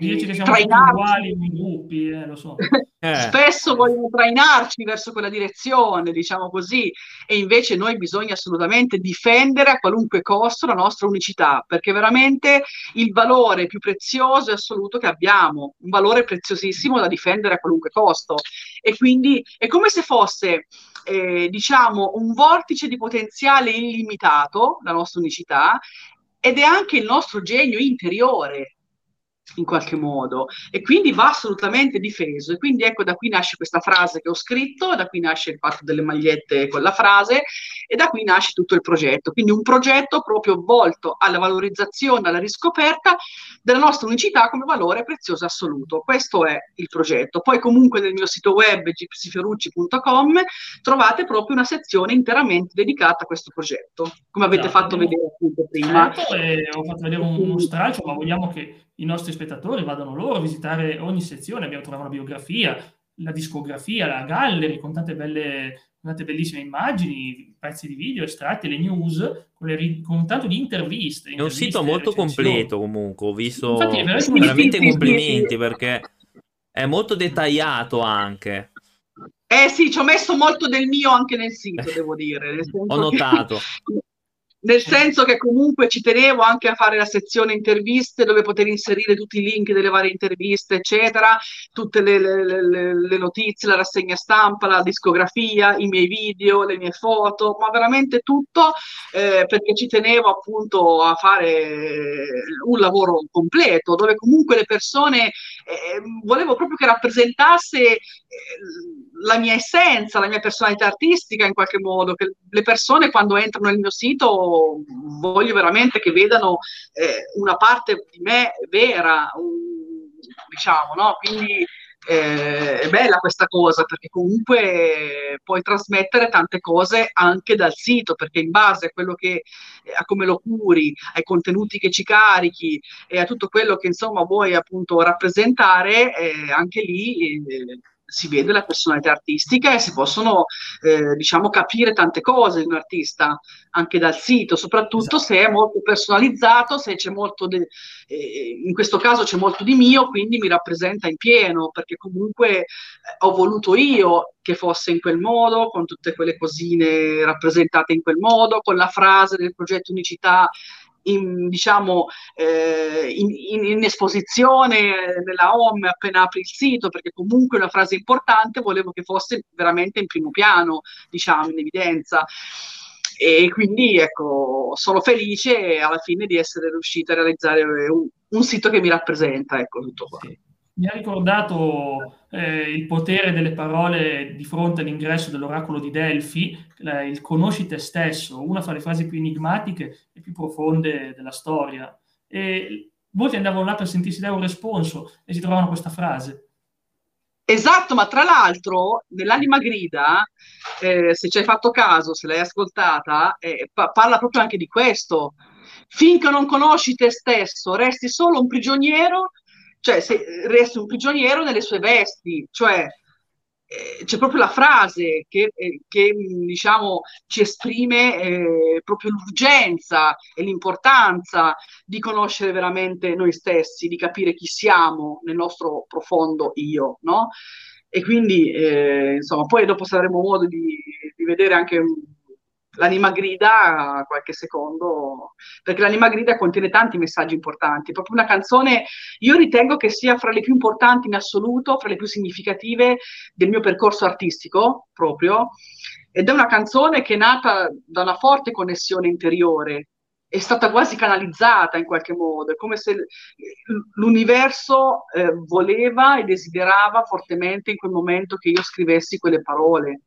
Dici che siamo uguali nei gruppi, eh, lo so. Eh. Spesso vogliono trainarci verso quella direzione, diciamo così, e invece noi bisogna assolutamente difendere a qualunque costo la nostra unicità, perché veramente il valore più prezioso e assoluto che abbiamo, un valore preziosissimo da difendere a qualunque costo. E quindi è come se fosse, eh, diciamo, un vortice di potenziale illimitato, la nostra unicità, ed è anche il nostro genio interiore, in qualche modo. E quindi va assolutamente difeso. E quindi ecco da qui nasce questa frase che ho scritto, da qui nasce il fatto delle magliette con la frase e da qui nasce tutto il progetto, quindi un progetto proprio volto alla valorizzazione, alla riscoperta della nostra unicità come valore prezioso assoluto, questo è il progetto, poi comunque nel mio sito web gipsyfiorucci.com trovate proprio una sezione interamente dedicata a questo progetto, come avete esatto. fatto vedere appunto prima. Certo, ho fatto vedere uno stralcio, ma vogliamo che i nostri spettatori vadano loro a visitare ogni sezione, abbiamo trovato una biografia, la discografia, la gallery con tante belle, tante bellissime immagini, pezzi di video, estratti, le news, con, le, con tanto di interviste. È un sito molto completo comunque, ho visto Infatti, veramente, veramente complimenti perché è molto dettagliato anche. Eh sì, ci ho messo molto del mio anche nel sito, devo dire. ho notato. Che nel senso che comunque ci tenevo anche a fare la sezione interviste dove poter inserire tutti i link delle varie interviste, eccetera, tutte le, le, le, le, notizie, la rassegna stampa, la discografia, i miei video, le mie foto, ma veramente tutto eh, perché ci tenevo appunto a fare un lavoro completo dove comunque le persone eh, volevo proprio che rappresentasse eh, la mia essenza, la mia personalità artistica in qualche modo, che le persone quando entrano nel mio sito voglio veramente che vedano eh, una parte di me vera, diciamo, no? Quindi eh, è bella questa cosa perché comunque puoi trasmettere tante cose anche dal sito perché in base a quello che a come lo curi, ai contenuti che ci carichi e a tutto quello che insomma vuoi appunto rappresentare, eh, anche lì eh, si vede la personalità artistica e si possono, eh, diciamo, capire tante cose di un artista anche dal sito, soprattutto esatto. se è molto personalizzato, se c'è molto, de- eh, in questo caso c'è molto di mio, quindi mi rappresenta in pieno, perché comunque eh, ho voluto io che fosse in quel modo, con tutte quelle cosine rappresentate in quel modo, con la frase del progetto Unicità in, diciamo, eh, in, in, in, esposizione nella home appena apri il sito, perché comunque è una frase importante, volevo che fosse veramente in primo piano, diciamo, in evidenza. E quindi ecco, sono felice alla fine di essere riuscita a realizzare un, un sito che mi rappresenta, ecco tutto qua. Sì. Mi ha ricordato eh, il potere delle parole di fronte all'ingresso dell'oracolo di Delfi, eh, il conosci te stesso, una fra le frasi più enigmatiche e più profonde della storia. E molti andavano là per sentirsi dare un responso e si trovavano questa frase. Esatto, ma tra l'altro nell'anima grida, eh, se ci hai fatto caso, se l'hai ascoltata, eh, pa- parla proprio anche di questo. Finché non conosci te stesso, resti solo un prigioniero, cioè se, resti un prigioniero nelle sue vesti, cioè eh, c'è proprio la frase che, eh, che diciamo, ci esprime eh, proprio l'urgenza e l'importanza di conoscere veramente noi stessi, di capire chi siamo nel nostro profondo io, no? E quindi, eh, insomma, poi dopo avremo modo di, di vedere anche l'anima grida qualche secondo, perché l'anima grida contiene tanti messaggi importanti. Proprio una canzone, io ritengo che sia fra le più importanti in assoluto, fra le più significative del mio percorso artistico proprio. Ed è una canzone che è nata da una forte connessione interiore, è stata quasi canalizzata in qualche modo, è come se l'universo eh, voleva e desiderava fortemente in quel momento che io scrivessi quelle parole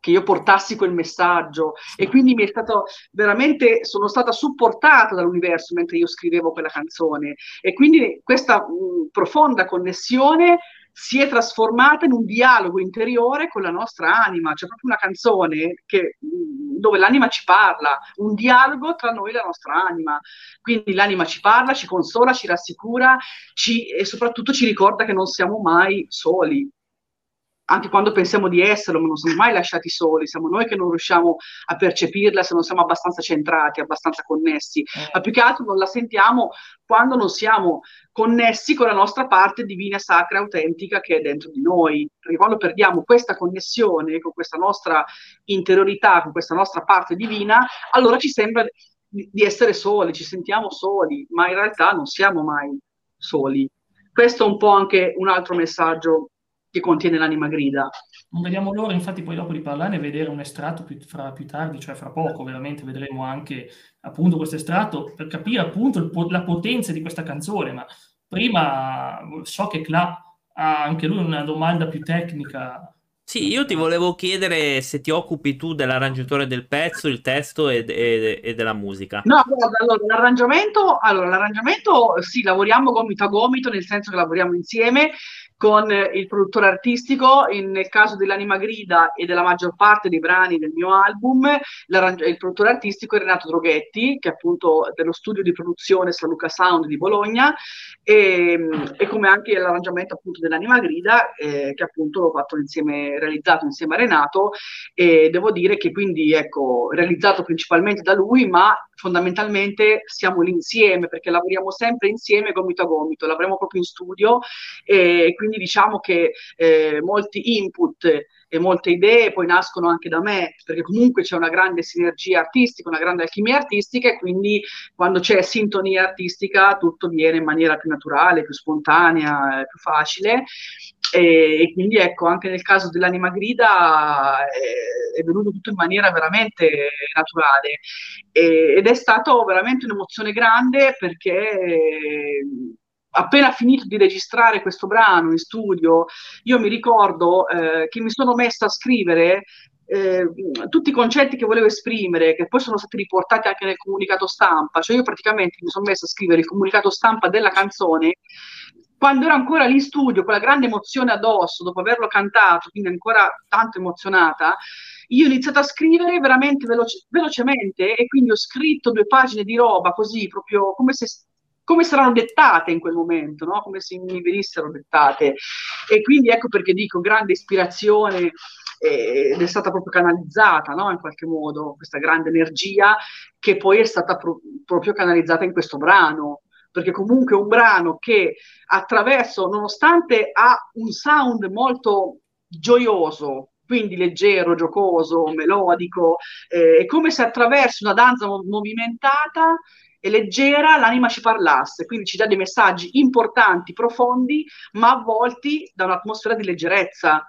che io portassi quel messaggio. E quindi mi è stato veramente, sono stata supportata dall'universo mentre io scrivevo quella canzone. E quindi questa mh, profonda connessione si è trasformata in un dialogo interiore con la nostra anima, c'è proprio una canzone che, dove l'anima ci parla, un dialogo tra noi e la nostra anima. Quindi l'anima ci parla, ci consola, ci rassicura ci, e soprattutto ci ricorda che non siamo mai soli, anche quando pensiamo di esserlo, ma non siamo mai lasciati soli, siamo noi che non riusciamo a percepirla se non siamo abbastanza centrati, abbastanza connessi, eh. ma più che altro non la sentiamo quando non siamo connessi con la nostra parte divina, sacra, autentica che è dentro di noi, perché quando perdiamo questa connessione con questa nostra interiorità, con questa nostra parte divina, allora ci sembra di essere soli, ci sentiamo soli, ma in realtà non siamo mai soli. Questo è un po' anche un altro messaggio che contiene l'anima grida. Non vediamo l'ora, infatti, poi dopo di parlarne e vedere un estratto più, fra, più tardi, cioè fra poco, veramente vedremo anche appunto questo estratto per capire appunto il, la potenza di questa canzone. Ma prima so che Cla ha anche lui una domanda più tecnica. Sì, io ti volevo chiedere se ti occupi tu dell'arrangiatore del pezzo, il testo e, e, e della musica. No, guarda, allora, l'arrangiamento, allora, l'arrangiamento sì, lavoriamo gomito a gomito, nel senso che lavoriamo insieme con il produttore artistico, in, nel caso dell'Anima Grida e della maggior parte dei brani del mio album, il produttore artistico è Renato Droghetti, che è appunto dello studio di produzione San Luca Sound di Bologna, e, e come anche l'arrangiamento appunto dell'Anima Grida, eh, che appunto l'ho fatto insieme, realizzato insieme a Renato, e devo dire che quindi ecco, realizzato principalmente da lui, ma fondamentalmente siamo lì insieme, perché lavoriamo sempre insieme gomito a gomito, lavoriamo proprio in studio, e quindi quindi diciamo che eh, molti input e molte idee poi nascono anche da me, perché comunque c'è una grande sinergia artistica, una grande alchimia artistica e quindi quando c'è sintonia artistica tutto viene in maniera più naturale, più spontanea, più facile. E, e quindi ecco, anche nel caso dell'anima grida è, è venuto tutto in maniera veramente naturale e, ed è stato veramente un'emozione grande perché appena finito di registrare questo brano in studio, io mi ricordo eh, che mi sono messa a scrivere eh, tutti i concetti che volevo esprimere, che poi sono stati riportati anche nel comunicato stampa, cioè io praticamente mi sono messa a scrivere il comunicato stampa della canzone quando ero ancora lì in studio con la grande emozione addosso, dopo averlo cantato, quindi ancora tanto emozionata, io ho iniziato a scrivere veramente veloce, velocemente e quindi ho scritto due pagine di roba così, proprio come se come saranno dettate in quel momento, no? come se mi venissero dettate. E quindi ecco perché dico grande ispirazione eh, ed è stata proprio canalizzata no? in qualche modo questa grande energia che poi è stata pro- proprio canalizzata in questo brano perché comunque è un brano che attraverso, nonostante ha un sound molto gioioso, quindi leggero, giocoso, melodico, eh, è come se attraverso una danza movimentata e leggera l'anima ci parlasse, quindi ci dà dei messaggi importanti, profondi, ma avvolti da un'atmosfera di leggerezza.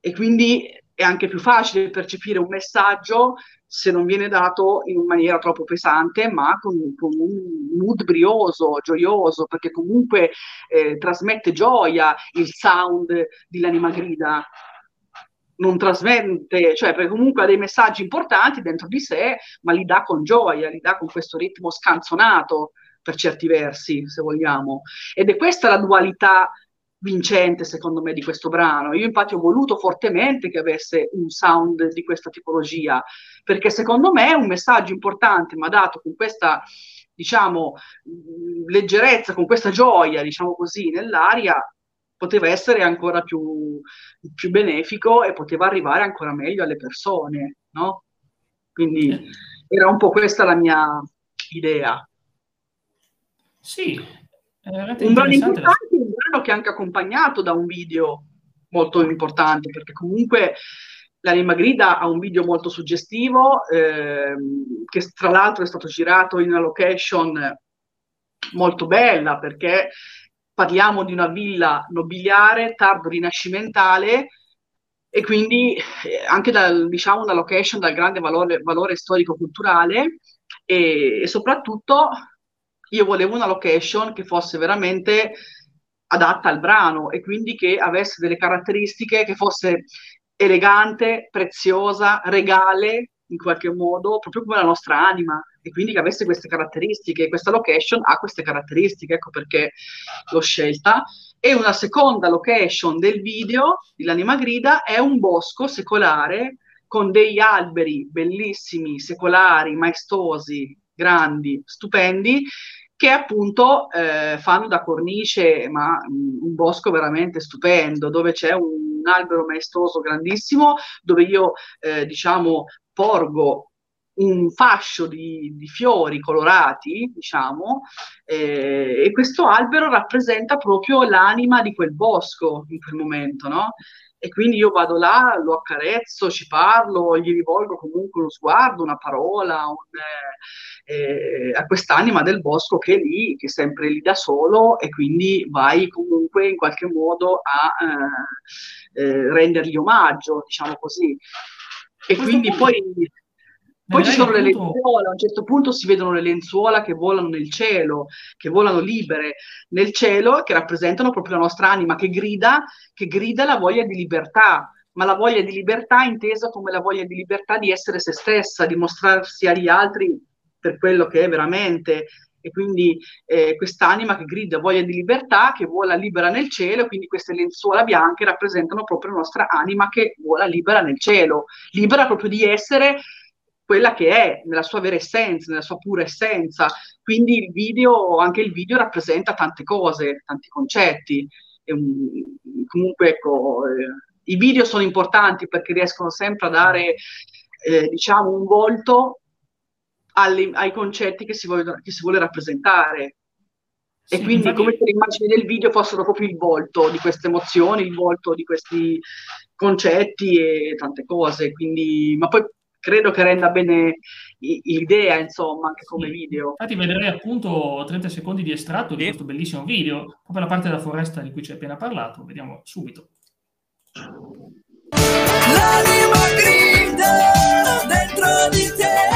E quindi è anche più facile percepire un messaggio se non viene dato in maniera troppo pesante, ma con, con un mood brioso, gioioso, perché comunque eh, trasmette gioia il sound di L'anima grida. Non trasmette, cioè perché comunque ha dei messaggi importanti dentro di sé, ma li dà con gioia, li dà con questo ritmo scanzonato per certi versi, se vogliamo. Ed è questa la dualità vincente, secondo me, di questo brano. Io infatti ho voluto fortemente che avesse un sound di questa tipologia, perché secondo me è un messaggio importante, ma dato con questa, diciamo, leggerezza, con questa gioia, diciamo così, nell'aria, poteva essere ancora più, più benefico e poteva arrivare ancora meglio alle persone, no? Quindi era un po' questa la mia idea. Sì, un brano importante, un brano che è anche accompagnato da un video molto importante, perché comunque l'anima grida ha un video molto suggestivo, ehm, che tra l'altro è stato girato in una location molto bella, perché parliamo di una villa nobiliare, tardo rinascimentale, e quindi eh, anche dal, diciamo, una location dal grande valore, valore storico-culturale e, e soprattutto io volevo una location che fosse veramente adatta al brano e quindi che avesse delle caratteristiche, che fosse elegante, preziosa, regale in qualche modo, proprio come la nostra anima e quindi che avesse queste caratteristiche. Questa location ha queste caratteristiche, ecco perché l'ho scelta. E una seconda location del video di L'anima grida è un bosco secolare con degli alberi bellissimi, secolari, maestosi, grandi, stupendi, che appunto eh, fanno da cornice, ma mh, un bosco veramente stupendo, dove c'è un, un albero maestoso grandissimo, dove io eh, diciamo porgo un fascio di, di fiori colorati, diciamo, eh, e questo albero rappresenta proprio l'anima di quel bosco in quel momento, no? E quindi io vado là, lo accarezzo, ci parlo, gli rivolgo comunque uno sguardo, una parola, un, eh, a quest'anima del bosco che è lì, che è sempre lì da solo e quindi vai comunque in qualche modo a eh, eh, rendergli omaggio, diciamo così. E quindi poi poi ci sono le lenzuola, a un certo punto si vedono le lenzuola che volano nel cielo, che volano libere nel cielo, che rappresentano proprio la nostra anima, che grida, che grida la voglia di libertà, ma la voglia di libertà intesa come la voglia di libertà di essere se stessa, di mostrarsi agli altri per quello che è veramente. E quindi eh, quest'anima che grida voglia di libertà, che vola libera nel cielo, quindi queste lenzuola bianche rappresentano proprio la nostra anima che vola libera nel cielo, libera proprio di essere quella che è nella sua vera essenza, nella sua pura essenza. Quindi il video, anche il video rappresenta tante cose, tanti concetti. Um, comunque, ecco, eh, i video sono importanti perché riescono sempre a dare, eh, diciamo, un volto alle, ai concetti che si, vogliono, che si vuole rappresentare. Sì, e quindi infatti... come se le immagini del video fossero proprio il volto di queste emozioni, il volto di questi concetti e tante cose. Quindi, ma poi credo che renda bene l'idea, insomma, anche come video. Infatti vedrei appunto 30 secondi di estratto di questo bellissimo video, proprio la parte della foresta di cui ci hai appena parlato, vediamo subito. L'anima grida dentro di te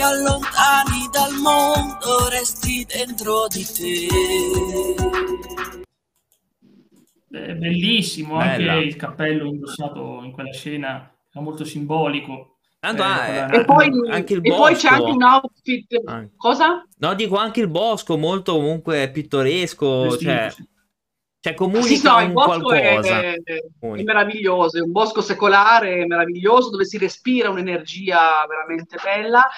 ti allontani dal mondo, resti dentro di te. È bellissimo, Bella. anche il cappello indossato in quella scena è molto simbolico. Tanto, eh, eh, e, poi, anche il e poi c'è anche un outfit. Anche. Cosa? No, dico anche il bosco, molto comunque pittoresco. Cioè, cioè comunica sì, no, il bosco è, è, è, meraviglioso, è un bosco secolare meraviglioso dove si respira un'energia veramente bella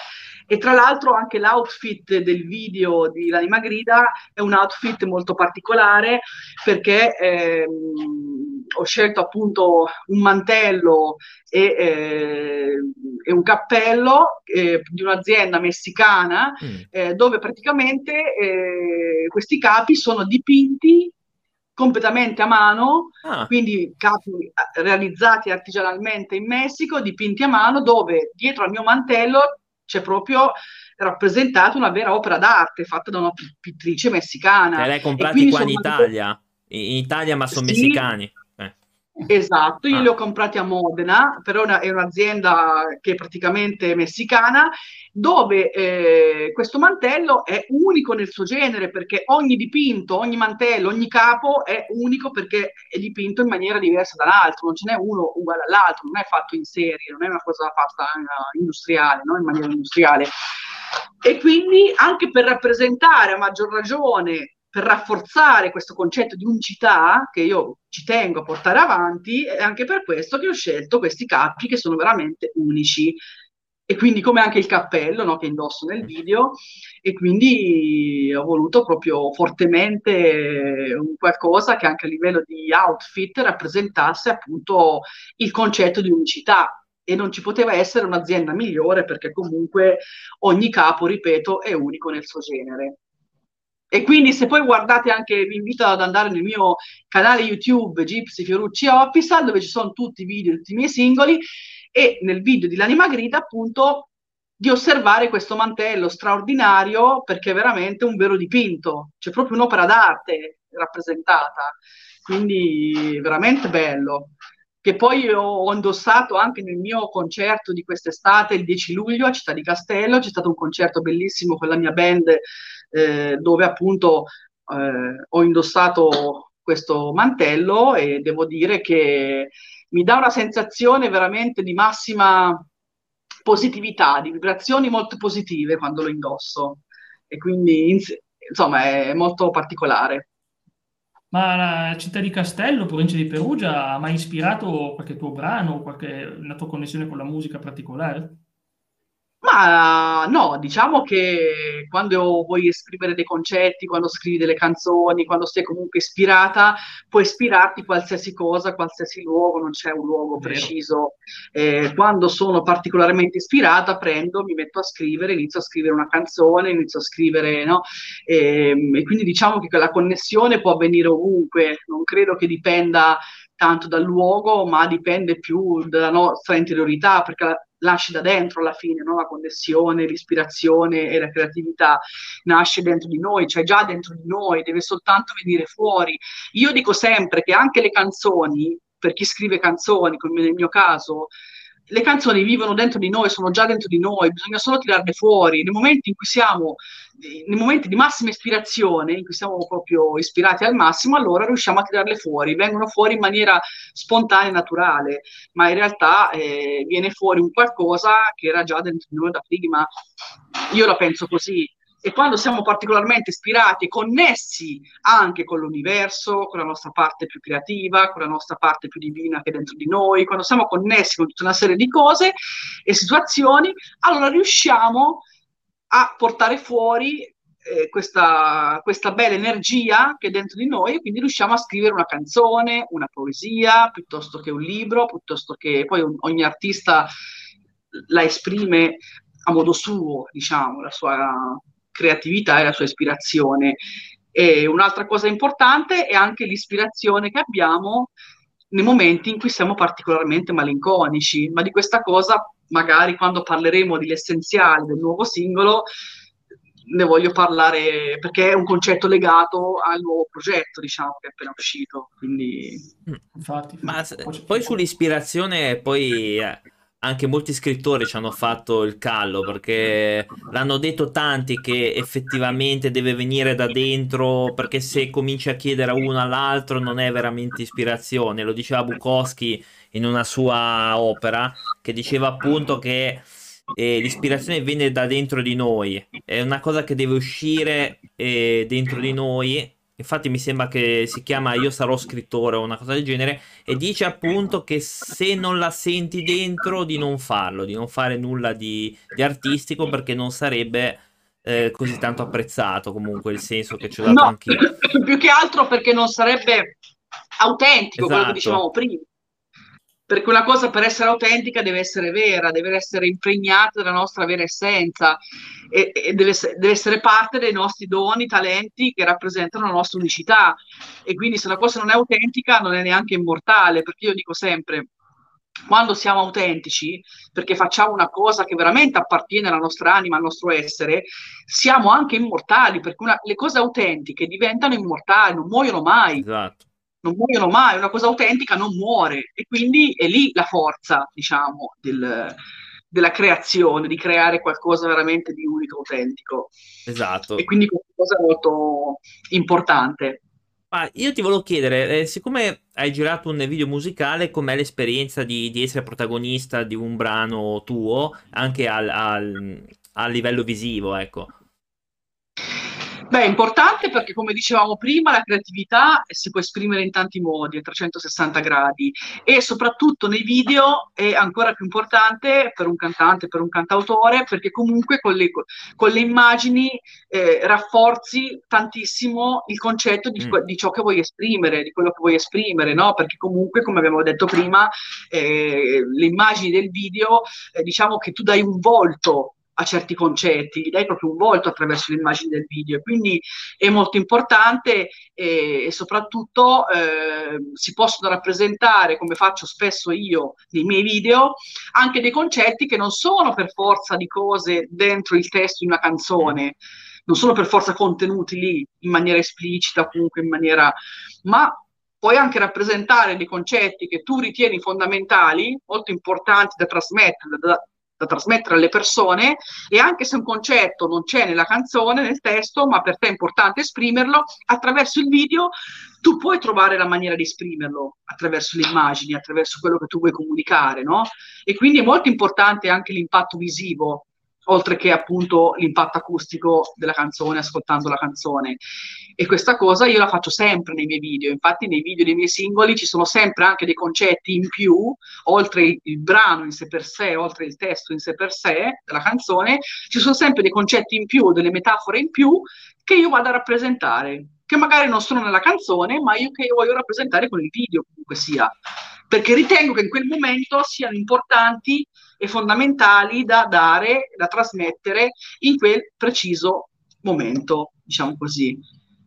e tra l'altro anche l'outfit del video di L'anima grida è un outfit molto particolare perché ehm, ho scelto appunto un mantello e, eh, e un cappello eh, di un'azienda messicana Mm. eh, dove praticamente eh, questi capi sono dipinti completamente a mano, Ah, quindi capi eh, realizzati artigianalmente in Messico, dipinti a mano, dove dietro al mio mantello c'è proprio rappresentata una vera opera d'arte fatta da una pi- pittrice messicana. l'hai E comprati quindi qua in Italia? In in Italia, ma sono Sì. messicani. Esatto, io Ah. li ho comprati a Modena, però è un'azienda che è praticamente messicana, dove eh, questo mantello è unico nel suo genere, perché ogni dipinto, ogni mantello, ogni capo è unico perché è dipinto in maniera diversa dall'altro, non ce n'è uno uguale all'altro, non è fatto in serie, non è una cosa fatta eh, industriale, no? in maniera industriale. E quindi anche per rappresentare a maggior ragione, per rafforzare questo concetto di unicità che io ci tengo a portare avanti, è anche per questo che ho scelto questi capi che sono veramente unici. E quindi come anche il cappello no, che indosso nel video, e quindi ho voluto proprio fortemente un qualcosa che anche a livello di outfit rappresentasse appunto il concetto di unicità. E non ci poteva essere un'azienda migliore perché comunque ogni capo, ripeto, è unico nel suo genere. E quindi se poi guardate anche, vi invito ad andare nel mio canale YouTube Gypsy Fiorucci Official, dove ci sono tutti i video, tutti i miei singoli, e nel video di L'anima grida appunto di osservare questo mantello straordinario perché è veramente un vero dipinto, c'è proprio un'opera d'arte rappresentata, quindi veramente bello. Che poi ho indossato anche nel mio concerto di quest'estate, il 10 luglio a Città di Castello, c'è stato un concerto bellissimo con la mia band eh, dove appunto eh, ho indossato questo mantello e devo dire che mi dà una sensazione veramente di massima positività, di vibrazioni molto positive quando lo indosso e quindi ins- insomma è molto particolare. Ma la città di Castello, provincia di Perugia, ha mai ispirato qualche tuo brano, qualche, una tua connessione con la musica particolare? Ma no, diciamo che quando vuoi esprimere dei concetti, quando scrivi delle canzoni, quando sei comunque ispirata, puoi ispirarti qualsiasi cosa, qualsiasi luogo, non c'è un luogo preciso. Eh, quando sono particolarmente ispirata, prendo, mi metto a scrivere, inizio a scrivere una canzone, inizio a scrivere, no? E, e quindi diciamo che la connessione può avvenire ovunque, non credo che dipenda tanto dal luogo, ma dipende più dalla nostra interiorità, perché nasce da dentro alla fine, no? La connessione, l'ispirazione e la creatività nasce dentro di noi, cioè già dentro di noi, deve soltanto venire fuori. Io dico sempre che anche le canzoni, per chi scrive canzoni, come nel mio caso, le canzoni vivono dentro di noi, sono già dentro di noi, bisogna solo tirarle fuori. Nei momenti in cui siamo, nei momenti di massima ispirazione, in cui siamo proprio ispirati al massimo, allora riusciamo a tirarle fuori, vengono fuori in maniera spontanea e naturale, ma in realtà eh, viene fuori un qualcosa che era già dentro di noi da prima. Io la penso così. E quando siamo particolarmente ispirati e connessi anche con l'universo, con la nostra parte più creativa, con la nostra parte più divina che è dentro di noi, quando siamo connessi con tutta una serie di cose e situazioni, allora riusciamo a portare fuori eh, questa, questa bella energia che è dentro di noi e quindi riusciamo a scrivere una canzone, una poesia, piuttosto che un libro, piuttosto che poi un- ogni artista la esprime a modo suo, diciamo, la sua creatività e la sua ispirazione. E un'altra cosa importante è anche l'ispirazione che abbiamo nei momenti in cui siamo particolarmente malinconici, ma di questa cosa magari quando parleremo degli essenziali del nuovo singolo ne voglio parlare perché è un concetto legato al nuovo progetto, diciamo, che è appena uscito. Quindi Infatti, Ma poi sull'ispirazione, poi eh, anche molti scrittori ci hanno fatto il callo perché l'hanno detto tanti che effettivamente deve venire da dentro perché se cominci a chiedere a uno all'altro non è veramente ispirazione. Lo diceva Bukowski in una sua opera che diceva appunto che eh, l'ispirazione viene da dentro di noi, è una cosa che deve uscire eh, dentro di noi. Infatti mi sembra che si chiama Io sarò scrittore o una cosa del genere e dice appunto che se non la senti dentro di non farlo, di non fare nulla di, di artistico perché non sarebbe eh, così tanto apprezzato comunque il senso che ci ho dato no, anch'io. più che altro perché non sarebbe autentico, quello che Esatto. dicevamo prima. Perché una cosa per essere autentica deve essere vera, deve essere impregnata della nostra vera essenza e, e deve, deve essere parte dei nostri doni, talenti che rappresentano la nostra unicità. E quindi se una cosa non è autentica non è neanche immortale, perché io dico sempre, quando siamo autentici, perché facciamo una cosa che veramente appartiene alla nostra anima, al nostro essere, siamo anche immortali, perché una- le cose autentiche diventano immortali, non muoiono mai Esatto. Non muoiono mai, una cosa autentica non muore e quindi è lì la forza, diciamo, del- della creazione, di creare qualcosa veramente di unico, autentico. Esatto. E quindi questa cosa è molto importante. Ma io ti volevo chiedere, eh, siccome hai girato un video musicale, com'è l'esperienza di, di essere protagonista di un brano tuo, anche al, al- a livello visivo, ecco. Beh, è importante perché, come dicevamo prima, la creatività si può esprimere in tanti modi, a 360 gradi, e soprattutto nei video è ancora più importante per un cantante, per un cantautore, perché comunque con le, con le immagini eh, rafforzi tantissimo il concetto di, Mm. di ciò che vuoi esprimere, di quello che vuoi esprimere, no? Perché comunque, come abbiamo detto prima, eh, le immagini del video, eh, diciamo che tu dai un volto a certi concetti, gli dai proprio un volto attraverso le immagini del video. Quindi è molto importante e, e soprattutto eh, si possono rappresentare, come faccio spesso io nei miei video, anche dei concetti che non sono per forza di cose dentro il testo di una canzone, non sono per forza contenuti lì in maniera esplicita comunque in maniera... ma puoi anche rappresentare dei concetti che tu ritieni fondamentali, molto importanti da trasmettere, da, da trasmettere alle persone e anche se un concetto non c'è nella canzone, nel testo, ma per te è importante esprimerlo, attraverso il video tu puoi trovare la maniera di esprimerlo attraverso le immagini, attraverso quello che tu vuoi comunicare, no? E quindi è molto importante anche l'impatto visivo, oltre che appunto l'impatto acustico della canzone, ascoltando la canzone. E questa cosa io la faccio sempre nei miei video, infatti nei video dei miei singoli ci sono sempre anche dei concetti in più, oltre il, brano in sé per sé, oltre il testo in sé per sé della canzone, ci sono sempre dei concetti in più, delle metafore in più che io vado a rappresentare, che magari non sono nella canzone, ma io che io voglio rappresentare con il video, comunque sia. Perché ritengo che in quel momento siano importanti e fondamentali da dare, da trasmettere in quel preciso momento, diciamo così.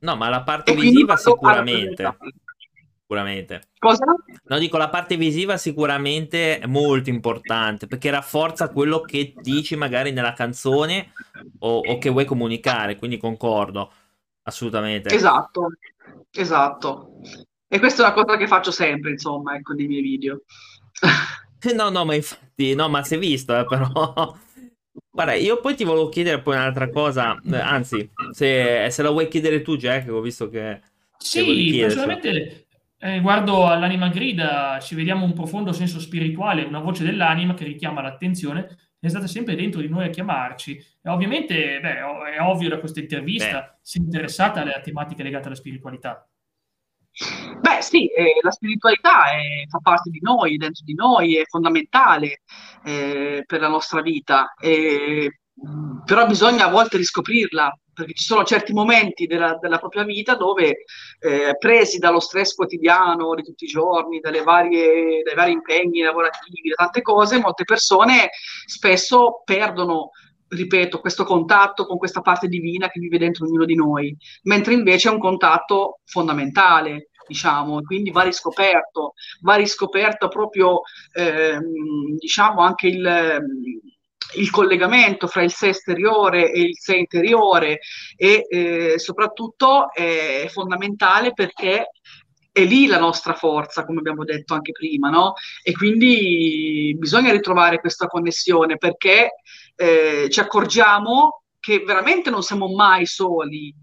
No, ma la parte E visiva sicuramente. Sicuramente. Cosa? No, dico la parte visiva sicuramente è molto importante perché rafforza quello che dici magari nella canzone o, o che vuoi comunicare, quindi concordo assolutamente. Esatto, esatto. E questa è una cosa che faccio sempre, insomma, ecco, nei miei video. No, no, ma infatti, no, ma si è visto, eh, però. Guarda, io poi ti volevo chiedere poi un'altra cosa, eh, anzi, se, se la vuoi chiedere tu, Jack, ho visto che... Sì, personalmente eh, riguardo all'anima grida ci vediamo un profondo senso spirituale, una voce dell'anima che richiama l'attenzione, è stata sempre dentro di noi a chiamarci. E ovviamente, beh, è ovvio da questa intervista, si è interessata alle tematiche legate alla spiritualità. Beh, sì, eh, la spiritualità è- fa parte di noi, dentro di noi, è fondamentale eh, per la nostra vita, e, mh, però bisogna a volte riscoprirla, perché ci sono certi momenti della, della propria vita dove, eh, presi dallo stress quotidiano di tutti i giorni, varie- dai vari impegni lavorativi, da tante cose, molte persone spesso perdono, ripeto, questo contatto con questa parte divina che vive dentro ognuno di noi mentre invece è un contatto fondamentale, diciamo, quindi va riscoperto, va riscoperto proprio, ehm, diciamo, anche il, il collegamento fra il sé esteriore e il sé interiore e eh, soprattutto è fondamentale perché è lì la nostra forza, come abbiamo detto anche prima, no? E quindi bisogna ritrovare questa connessione perché eh, ci accorgiamo che veramente non siamo mai soli.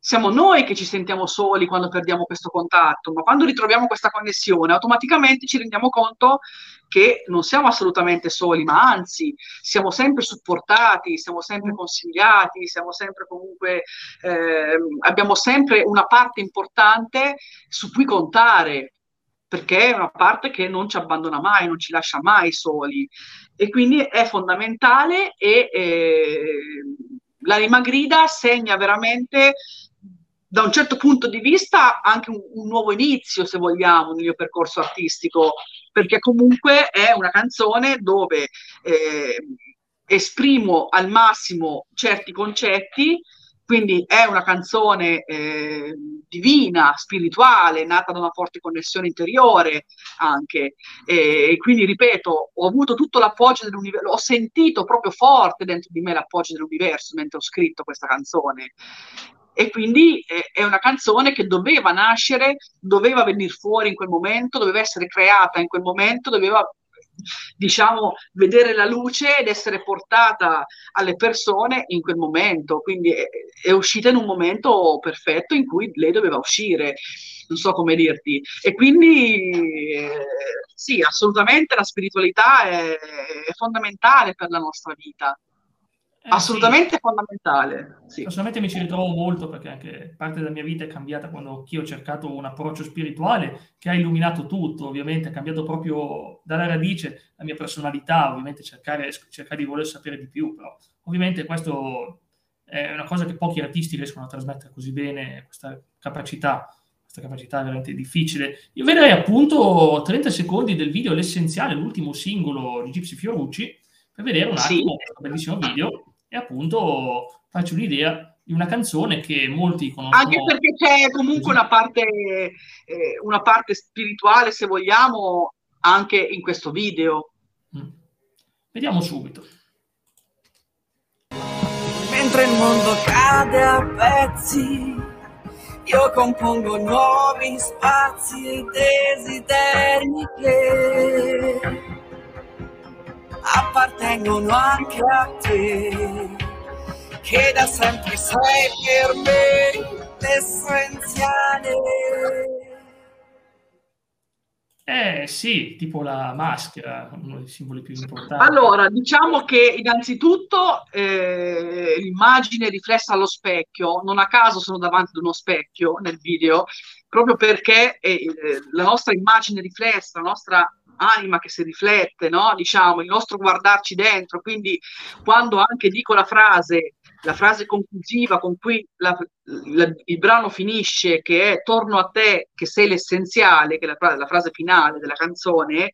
Siamo noi che ci sentiamo soli quando perdiamo questo contatto, ma quando ritroviamo questa connessione, automaticamente ci rendiamo conto che non siamo assolutamente soli, ma anzi siamo sempre supportati, siamo sempre consigliati, siamo sempre comunque, ehm, abbiamo sempre una parte importante su cui contare, perché è una parte che non ci abbandona mai, non ci lascia mai soli. E quindi è fondamentale e eh, l'anima grida segna veramente da un certo punto di vista anche un, un, nuovo inizio, se vogliamo, nel mio percorso artistico, perché comunque è una canzone dove eh, esprimo al massimo certi concetti, quindi è una canzone eh, divina, spirituale, nata da una forte connessione interiore anche. E quindi, ripeto, ho avuto tutto l'appoggio dell'universo, ho sentito proprio forte dentro di me l'appoggio dell'universo mentre ho scritto questa canzone e quindi eh, è una canzone che doveva nascere, doveva venire fuori in quel momento, doveva essere creata in quel momento, doveva diciamo vedere la luce ed essere portata alle persone in quel momento. Quindi è, è uscita in un momento perfetto in cui lei doveva uscire non so come dirti. E quindi eh, sì assolutamente la spiritualità è, è fondamentale per la nostra vita assolutamente sì. fondamentale. Sì. Personalmente mi ci ritrovo molto perché anche parte della mia vita è cambiata quando io ho cercato un approccio spirituale che ha illuminato tutto, ovviamente ha cambiato proprio dalla radice la mia personalità, ovviamente cercare, cercare di voler sapere di più, però ovviamente questo è una cosa che pochi artisti riescono a trasmettere così bene, questa capacità questa capacità è veramente difficile. Io vedrei appunto 30 secondi del video, l'essenziale, l'ultimo singolo di Gypsy Fiorucci, per vedere un attimo sì. questo bellissimo video e appunto faccio un'idea di una canzone che molti conoscono. Anche perché c'è comunque una parte, eh, una parte spirituale, se vogliamo, anche in questo video. Mm. Vediamo subito. Mentre il mondo cade a pezzi, io compongo nuovi spazi e desideri che appartengono anche a te, che da sempre sei per me l'essenziale. Eh sì, tipo la maschera, uno dei simboli più importanti. Allora, diciamo che innanzitutto eh, l'immagine riflessa allo specchio, non a caso sono davanti ad uno specchio nel video, proprio perché eh, la nostra immagine riflessa, la nostra anima che si riflette, no? diciamo, il nostro guardarci dentro. Quindi quando anche dico la frase, la frase conclusiva con cui la, la, il brano finisce, che è torno a te, che sei l'essenziale, che è la, la frase finale della canzone,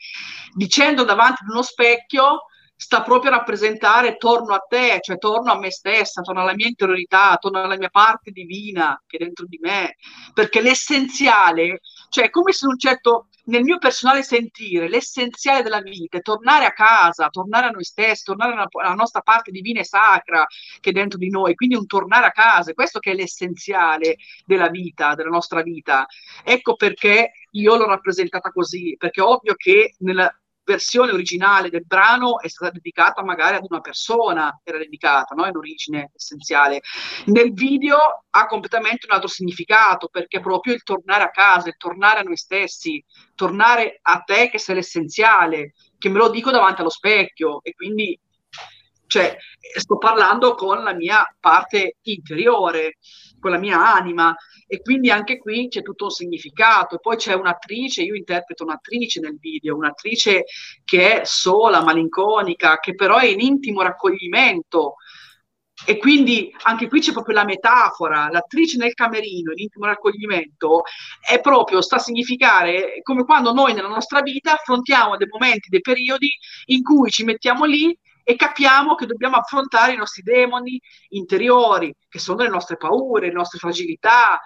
dicendo davanti ad uno specchio, sta proprio a rappresentare torno a te, cioè torno a me stessa, torno alla mia interiorità, torno alla mia parte divina che è dentro di me, perché l'essenziale, cioè come se un certo nel mio personale sentire l'essenziale della vita è tornare a casa, tornare a noi stessi, tornare alla, alla, nostra parte divina e sacra che è dentro di noi, quindi un tornare a casa, questo che è l'essenziale della vita, della nostra vita. Ecco perché io l'ho rappresentata così, perché è ovvio che nella, versione originale del brano è stata dedicata magari ad una persona, era dedicata no? in origine essenziale. Nel video ha completamente un altro significato perché proprio il tornare a casa, il tornare a noi stessi, tornare a te che sei l'essenziale, che me lo dico davanti allo specchio e quindi cioè, sto parlando con la mia parte interiore, con la mia anima e quindi anche qui c'è tutto un significato. Poi c'è un'attrice, io interpreto un'attrice nel video, un'attrice che è sola, malinconica, che però è in intimo raccoglimento. E quindi anche qui c'è proprio la metafora, l'attrice nel camerino, in intimo raccoglimento, è proprio, sta a significare come quando noi nella nostra vita affrontiamo dei momenti, dei periodi in cui ci mettiamo lì e capiamo che dobbiamo affrontare i nostri demoni interiori, che sono le nostre paure, le nostre fragilità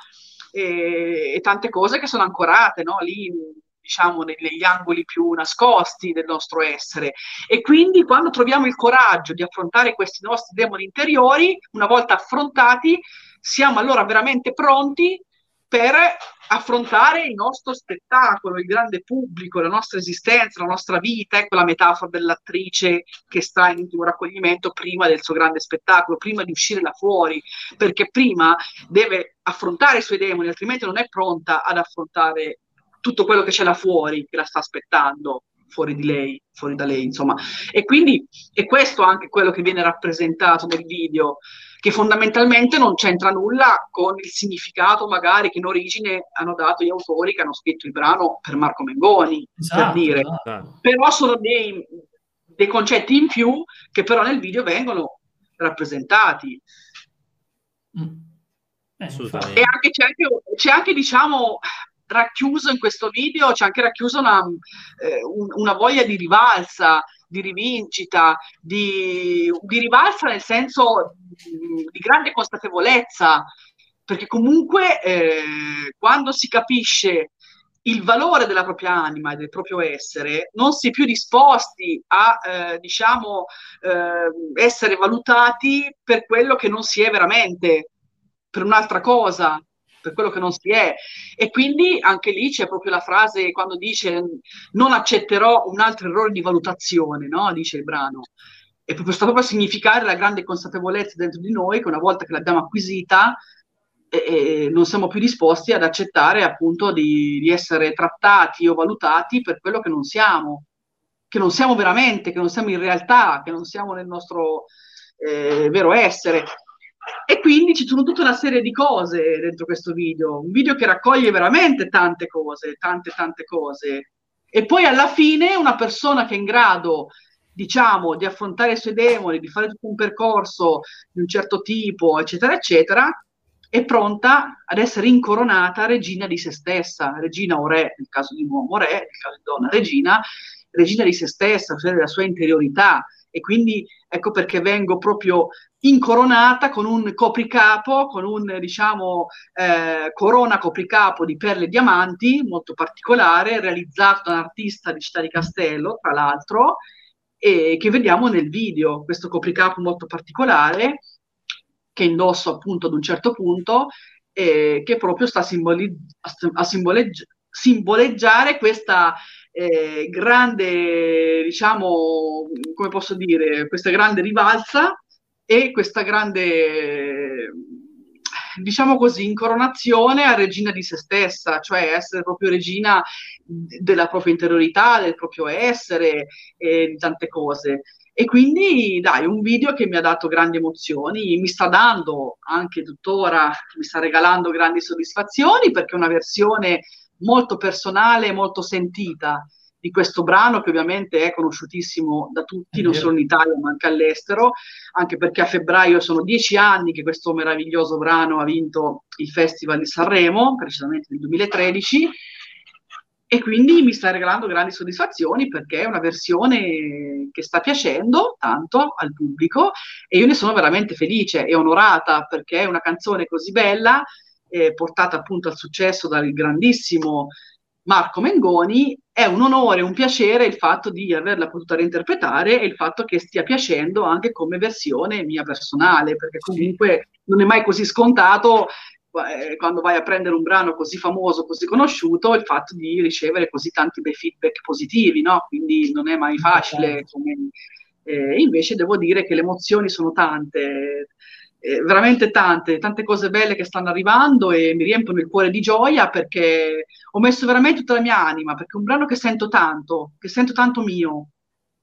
e, e tante cose che sono ancorate no? lì diciamo negli angoli più nascosti del nostro essere e quindi quando troviamo il coraggio di affrontare questi nostri demoni interiori una volta affrontati siamo allora veramente pronti per affrontare il nostro spettacolo, il grande pubblico, la nostra esistenza, la nostra vita, ecco la metafora dell'attrice che sta in intimo raccoglimento prima del suo grande spettacolo, prima di uscire là fuori, perché prima deve affrontare i suoi demoni, altrimenti non è pronta ad affrontare tutto quello che c'è là fuori, che la sta aspettando fuori di lei, fuori da lei, insomma. E quindi è questo anche quello che viene rappresentato nel video che fondamentalmente non c'entra nulla con il significato magari che in origine hanno dato gli autori che hanno scritto il brano per Marco Mengoni, esatto, per dire. Esatto. Però sono dei, dei concetti in più che però nel video vengono rappresentati. Mm. Eh, Assolutamente. E anche, c'è, anche, c'è anche, diciamo, racchiuso in questo video, c'è anche racchiusa una, eh, un- una voglia di rivalsa, di rivincita, di, di rivalsa nel senso mh, di grande consapevolezza, perché comunque eh, quando si capisce il valore della propria anima e del proprio essere, non si è più disposti a, eh, diciamo, eh, essere valutati per quello che non si è veramente, per un'altra cosa, per quello che non si è. E quindi anche lì c'è proprio la frase quando dice non accetterò un altro errore di valutazione, no? Dice il brano. E proprio sta proprio a significare la grande consapevolezza dentro di noi che una volta che l'abbiamo acquisita, e, e non siamo più disposti ad accettare appunto di, di essere trattati o valutati per quello che non siamo, che non siamo veramente, che non siamo in realtà, che non siamo nel nostro eh, vero essere. E quindi ci sono tutta una serie di cose dentro questo video, un video che raccoglie veramente tante cose, tante tante cose. E poi alla fine una persona che è in grado, diciamo, di affrontare i suoi demoni, di fare tutto un percorso di un certo tipo, eccetera, eccetera, è pronta ad essere incoronata regina di se stessa, regina o re, nel caso di uomo re, nel caso di donna regina, regina di se stessa, cioè della sua interiorità. E quindi ecco perché vengo proprio incoronata con un copricapo, con un diciamo eh, corona copricapo di perle e diamanti molto particolare, realizzato da un artista di Città di Castello, tra l'altro, e che vediamo nel video, questo copricapo molto particolare che indosso appunto ad un certo punto, eh, che proprio sta simboli- a simboleggi- simboleggiare questa eh, grande, diciamo, come posso dire, questa grande rivalsa e questa grande, diciamo così, incoronazione a regina di se stessa, cioè essere proprio regina della propria interiorità, del proprio essere e di tante cose. E quindi, dai, un video che mi ha dato grandi emozioni, mi sta dando anche tuttora, mi sta regalando grandi soddisfazioni perché è una versione molto personale e molto sentita di questo brano che ovviamente è conosciutissimo da tutti, non solo in Italia ma anche all'estero, anche perché a febbraio sono dieci anni che questo meraviglioso brano ha vinto il Festival di Sanremo, precisamente nel 2013, e quindi mi sta regalando grandi soddisfazioni perché è una versione che sta piacendo tanto al pubblico e io ne sono veramente felice e onorata perché è una canzone così bella, eh, portata appunto al successo dal grandissimo Marco Mengoni, è un onore, un piacere il fatto di averla potuta reinterpretare e il fatto che stia piacendo anche come versione mia personale, perché comunque non è mai così scontato eh, quando vai a prendere un brano così famoso, così conosciuto, il fatto di ricevere così tanti bei feedback positivi, no? Quindi non è mai facile. Come, eh, invece devo dire che le emozioni sono tante, eh, veramente tante, tante cose belle che stanno arrivando e mi riempiono il cuore di gioia perché ho messo veramente tutta la mia anima, perché è un brano che sento tanto, che sento tanto mio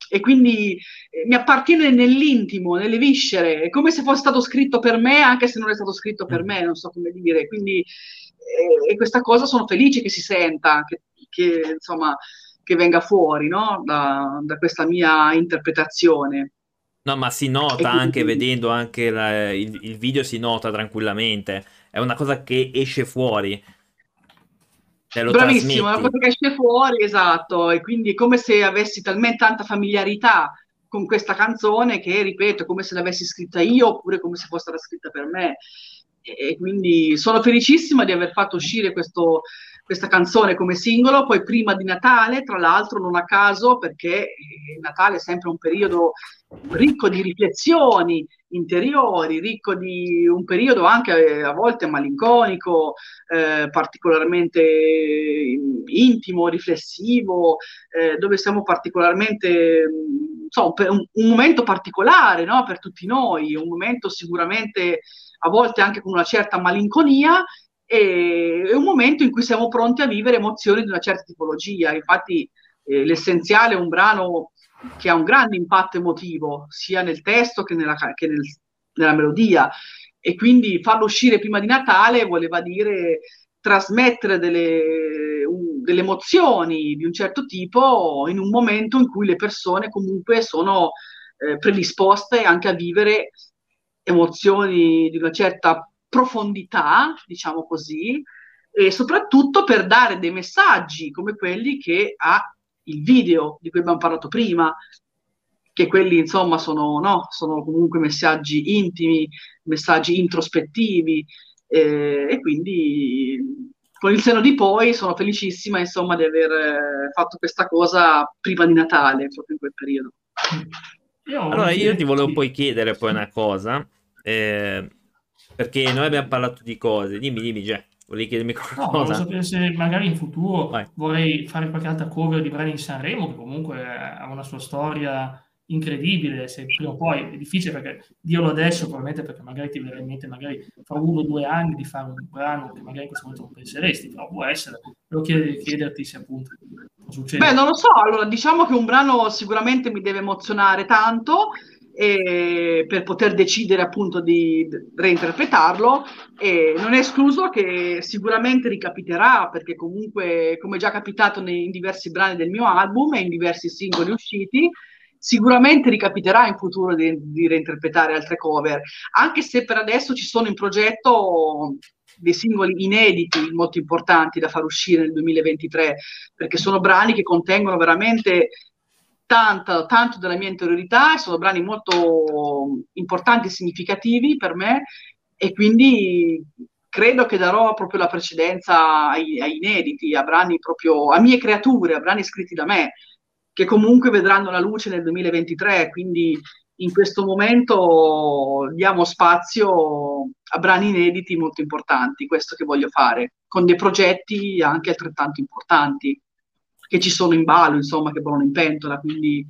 e quindi eh, mi appartiene nell'intimo, nelle viscere, è come se fosse stato scritto per me, anche se non è stato scritto per me, non so come dire. Quindi, eh, e questa cosa sono felice che si senta, che, che insomma, che venga fuori no? da, da, questa mia interpretazione. No, ma si nota anche vedendo anche la, il, il video, si nota tranquillamente. È una cosa che esce fuori. Bravissimo, è una cosa che esce fuori, esatto, e quindi è come se avessi talmente tanta familiarità con questa canzone che, ripeto, è come se l'avessi scritta io oppure come se fosse stata scritta per me. E quindi sono felicissima di aver fatto uscire questo, questa canzone come singolo, poi prima di Natale, tra l'altro non a caso, perché Natale è sempre un periodo ricco di riflessioni interiori, ricco di un periodo anche a volte malinconico, eh, particolarmente intimo, riflessivo, eh, dove siamo particolarmente, insomma, un, un momento particolare no? per tutti noi, un momento sicuramente a volte anche con una certa malinconia, e un momento in cui siamo pronti a vivere emozioni di una certa tipologia. Infatti, eh, l'essenziale è un brano che ha un grande impatto emotivo, sia nel testo che nella, che nel, nella melodia. E quindi farlo uscire prima di Natale voleva dire trasmettere delle, un, delle emozioni di un certo tipo in un momento in cui le persone comunque sono eh, predisposte anche a vivere emozioni di una certa profondità, diciamo così, e soprattutto per dare dei messaggi come quelli che ha il video di cui abbiamo parlato prima, che quelli insomma sono, no, sono comunque messaggi intimi, messaggi introspettivi eh, e quindi con il seno di poi sono felicissima insomma di aver eh, fatto questa cosa prima di Natale, proprio in quel periodo. Io allora io ti volevo poi chiedere poi una cosa, eh, perché noi abbiamo parlato di cose, dimmi, dimmi Jack. Volevi chiedermi qualcosa? No, volevo sapere se magari in futuro Vai. vorrei fare qualche altra cover di brani in Sanremo, che comunque ha una sua storia incredibile, se prima o poi è difficile perché dirlo adesso probabilmente perché magari ti verrà in mente magari fra uno o due anni di fare un brano che magari in questo momento non penseresti, però può essere, devo chiederti se appunto succede. Beh, non lo so, allora diciamo che un brano sicuramente mi deve emozionare tanto per poter decidere appunto di reinterpretarlo. E non è escluso che sicuramente ricapiterà perché comunque come è già capitato nei, in diversi brani del mio album e in diversi singoli usciti sicuramente ricapiterà in futuro di, di reinterpretare altre cover. Anche se per adesso ci sono in progetto dei singoli inediti molto importanti da far uscire nel 2023 perché sono brani che contengono veramente tanto, tanto della mia interiorità, sono brani molto importanti e significativi per me e quindi credo che darò proprio la precedenza ai, ai inediti, a brani proprio, a mie creature, a brani scritti da me, che comunque vedranno la luce nel 2023, quindi in questo momento diamo spazio a brani inediti molto importanti, questo che voglio fare, con dei progetti anche altrettanto importanti che ci sono in ballo, insomma, che volano in pentola, quindi,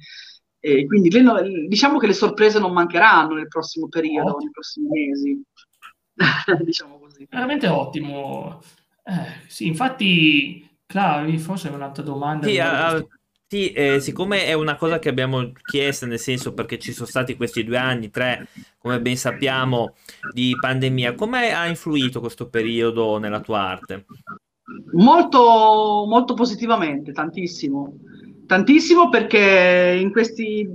eh, quindi le, diciamo che le sorprese non mancheranno nel prossimo periodo, ottimo. nei prossimi mesi. diciamo così. Veramente ottimo. Eh, sì, infatti, Clavi, forse è un'altra domanda. Sì, uh, sì eh, siccome è una cosa che abbiamo chiesto, nel senso perché ci sono stati questi due anni, tre, come ben sappiamo, di pandemia, come ha influito questo periodo nella tua arte? Molto, molto positivamente, tantissimo. Tantissimo perché in questi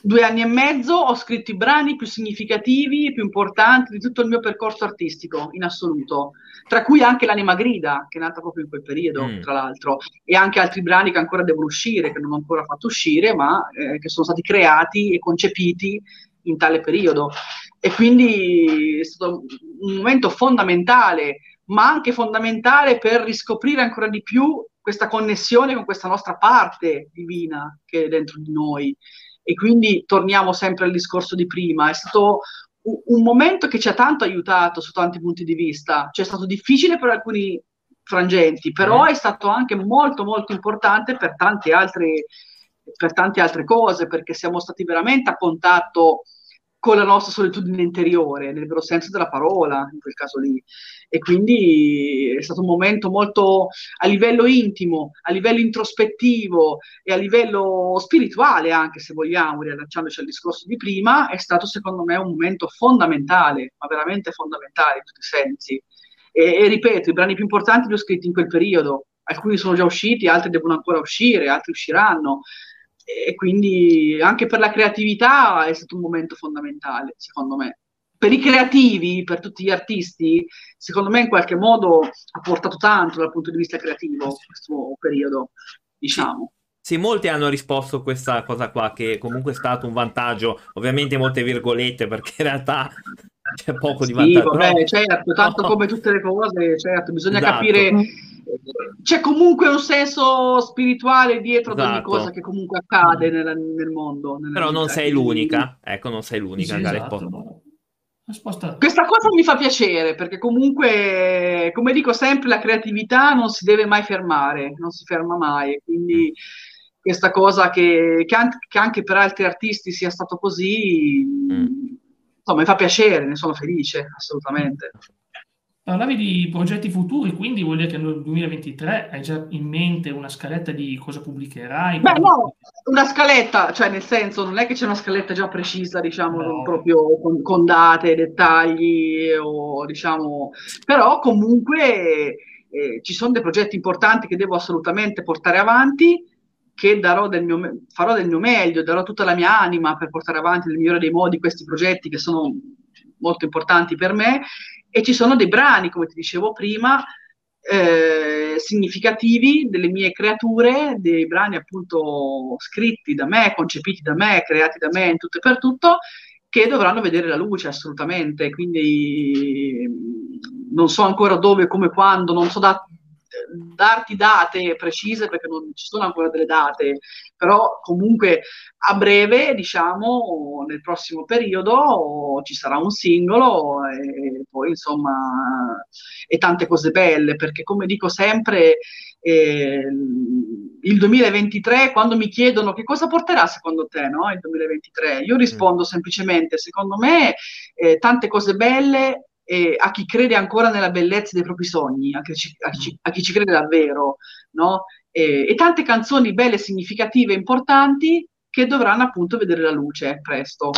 due anni e mezzo ho scritto i brani più significativi e più importanti di tutto il mio percorso artistico in assoluto, tra cui anche L'anima grida, che è nata proprio in quel periodo, mm. tra l'altro, e anche altri brani che ancora devono uscire, che non ho ancora fatto uscire, ma eh, che sono stati creati e concepiti in tale periodo. E quindi è stato un momento fondamentale ma anche fondamentale per riscoprire ancora di più questa connessione con questa nostra parte divina che è dentro di noi. E quindi torniamo sempre al discorso di prima. È stato un momento che ci ha tanto aiutato su tanti punti di vista. Cioè è stato difficile per alcuni frangenti, però mm. è stato anche molto molto importante per tante altre, per tante altre cose, perché siamo stati veramente a contatto con la nostra solitudine interiore, nel vero senso della parola, in quel caso lì. E quindi è stato un momento molto a livello intimo, a livello introspettivo e a livello spirituale, anche se vogliamo, riallacciandoci al discorso di prima, è stato secondo me un momento fondamentale, ma veramente fondamentale in tutti i sensi. E, e ripeto, i brani più importanti li ho scritti in quel periodo, alcuni sono già usciti, altri devono ancora uscire, altri usciranno e quindi anche per la creatività è stato un momento fondamentale, secondo me. Per i creativi, per tutti gli artisti, secondo me in qualche modo ha portato tanto dal punto di vista creativo questo periodo, diciamo. Sì. Sì, molti hanno risposto a questa cosa qua, che comunque è stato un vantaggio, ovviamente molte virgolette, perché in realtà c'è poco di vantaggio. Sì, vabbè, certo, tanto no. come tutte le cose, certo, bisogna esatto. capire c'è comunque un senso spirituale dietro esatto. ad ogni cosa che comunque accade nel, nel mondo. Però non sei l'unica, ecco, non sei l'unica. Sì, esatto. Questa cosa mi fa piacere perché comunque, come dico sempre, la creatività non si deve mai fermare, non si ferma mai. Quindi mm. questa cosa che, che, anche, che, anche, per altri artisti sia stato così, mm. insomma, mi fa piacere, ne sono felice, assolutamente. Parlavi di progetti futuri, quindi vuol dire che nel 2023 hai già in mente una scaletta di cosa pubblicherai? Beh, no, una scaletta, cioè nel senso non è che c'è una scaletta già precisa, diciamo, no. proprio con, con, date, dettagli, o diciamo, però comunque eh, ci sono dei progetti importanti che devo assolutamente portare avanti, che darò del mio, farò del mio meglio, darò tutta la mia anima per portare avanti nel migliore dei modi questi progetti che sono molto importanti per me e ci sono dei brani, come ti dicevo prima, eh, significativi delle mie creature, dei brani appunto scritti da me, concepiti da me, creati da me in tutto e per tutto, che dovranno vedere la luce assolutamente. Quindi non so ancora dove, come, quando, non so da, darti date precise perché non ci sono ancora delle date, però comunque a breve, diciamo, nel prossimo periodo ci sarà un singolo e poi insomma e tante cose belle, perché come dico sempre eh, il 2023 quando mi chiedono che cosa porterà secondo te no? il 2023, io rispondo mm. semplicemente secondo me eh, tante cose belle eh, a chi crede ancora nella bellezza dei propri sogni, a chi ci, a chi, a chi ci crede davvero, no? E, e tante canzoni belle, significative, importanti che dovranno appunto vedere la luce presto.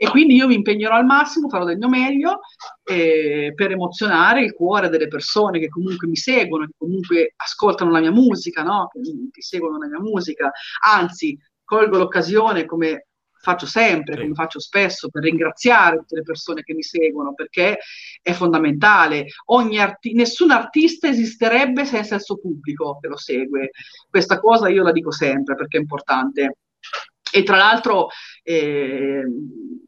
E quindi io mi impegnerò al massimo, farò del mio meglio eh, per emozionare il cuore delle persone che comunque mi seguono, che comunque ascoltano la mia musica, no? che, che seguono la mia musica. Anzi, colgo l'occasione come faccio sempre, sì. come faccio spesso, per ringraziare tutte le persone che mi seguono, perché è fondamentale. Arti- nessun artista esisterebbe senza il suo pubblico che lo segue. Questa cosa io la dico sempre perché è importante. E tra l'altro eh,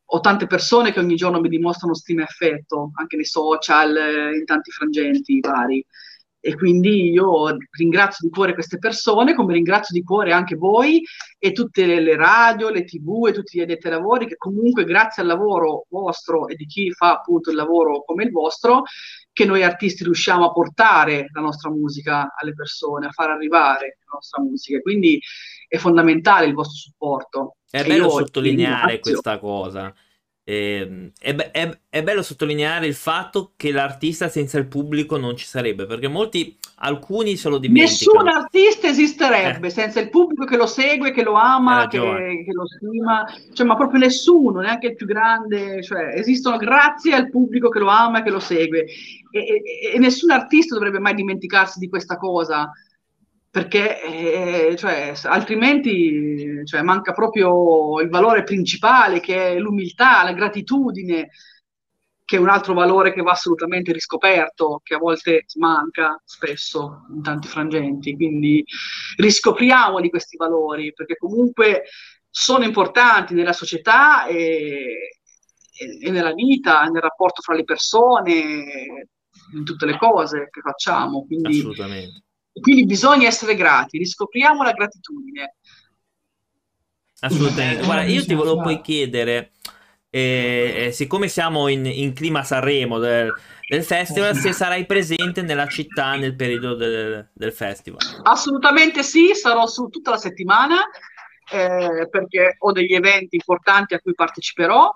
ho tante persone che ogni giorno mi dimostrano stima e affetto, anche nei social, in tanti frangenti vari. E quindi io ringrazio di cuore queste persone, come ringrazio di cuore anche voi e tutte le radio, le tv e tutti gli addetti ai lavori che comunque grazie al lavoro vostro e di chi fa appunto il lavoro come il vostro, che noi artisti riusciamo a portare la nostra musica alle persone, a far arrivare la nostra musica. Quindi è fondamentale il vostro supporto. È bello sottolineare questa cosa eh, è, è, è, bello sottolineare il fatto che l'artista senza il pubblico non ci sarebbe, perché molti, alcuni se lo dimenticano. Nessun artista esisterebbe eh. senza il pubblico che lo segue, che lo ama, che, che, lo stima, cioè, ma proprio nessuno, neanche il più grande, cioè, esistono grazie al pubblico che lo ama e che lo segue. E, e, e nessun artista dovrebbe mai dimenticarsi di questa cosa perché eh, cioè, altrimenti cioè, manca proprio il valore principale che è l'umiltà, la gratitudine, che è un altro valore che va assolutamente riscoperto, che a volte manca spesso in tanti frangenti. Quindi riscopriamo di questi valori, perché comunque sono importanti nella società e, e nella vita, nel rapporto fra le persone, in tutte le cose che facciamo. Quindi, Assolutamente quindi bisogna essere grati, riscopriamo la gratitudine. Assolutamente. Guarda, io ti volevo poi chiedere, eh, eh, siccome siamo in, in, clima Sanremo del, del, festival, se sarai presente nella città nel periodo del, del festival. Assolutamente sì, sarò su tutta la settimana eh, perché ho degli eventi importanti a cui parteciperò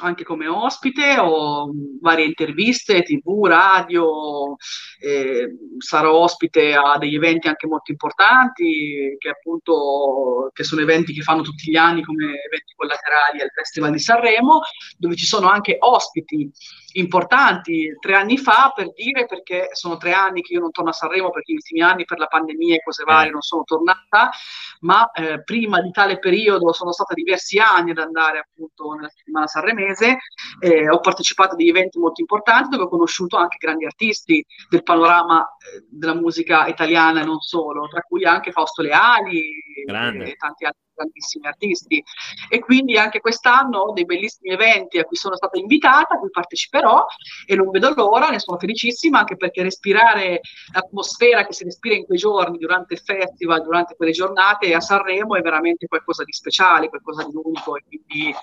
anche come ospite, ho varie interviste, tv, radio, eh, sarò ospite a degli eventi anche molto importanti, che appunto che sono eventi che fanno tutti gli anni come eventi collaterali al Festival di Sanremo, dove ci sono anche ospiti importanti tre anni fa per dire perché sono tre anni che io non torno a Sanremo perché gli ultimi anni per la pandemia e cose varie non sono tornata, ma eh, prima di tale periodo sono stata diversi anni ad andare appunto nella settimana sanremese, eh, ho partecipato a degli eventi molto importanti dove ho conosciuto anche grandi artisti del panorama eh, della musica italiana e non solo, tra cui anche Fausto Leali e, e tanti altri grandissimi artisti e quindi anche quest'anno ho dei bellissimi eventi a cui sono stata invitata, a cui parteciperò e non vedo l'ora, ne sono felicissima anche perché respirare l'atmosfera che si respira in quei giorni durante il festival, durante quelle giornate a Sanremo è veramente qualcosa di speciale, qualcosa di unico e quindi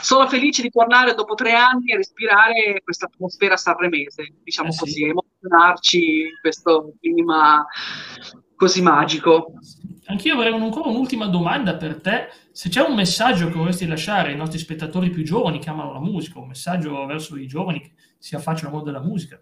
sono felice di tornare dopo tre anni a respirare questa atmosfera sanremese, diciamo eh così, emozionarci in questo clima così magico. Anch'io avrei ancora un'ultima domanda per te. Se c'è un messaggio che vorresti lasciare ai nostri spettatori più giovani che amano la musica, un messaggio verso i giovani che si affacciano al mondo della musica.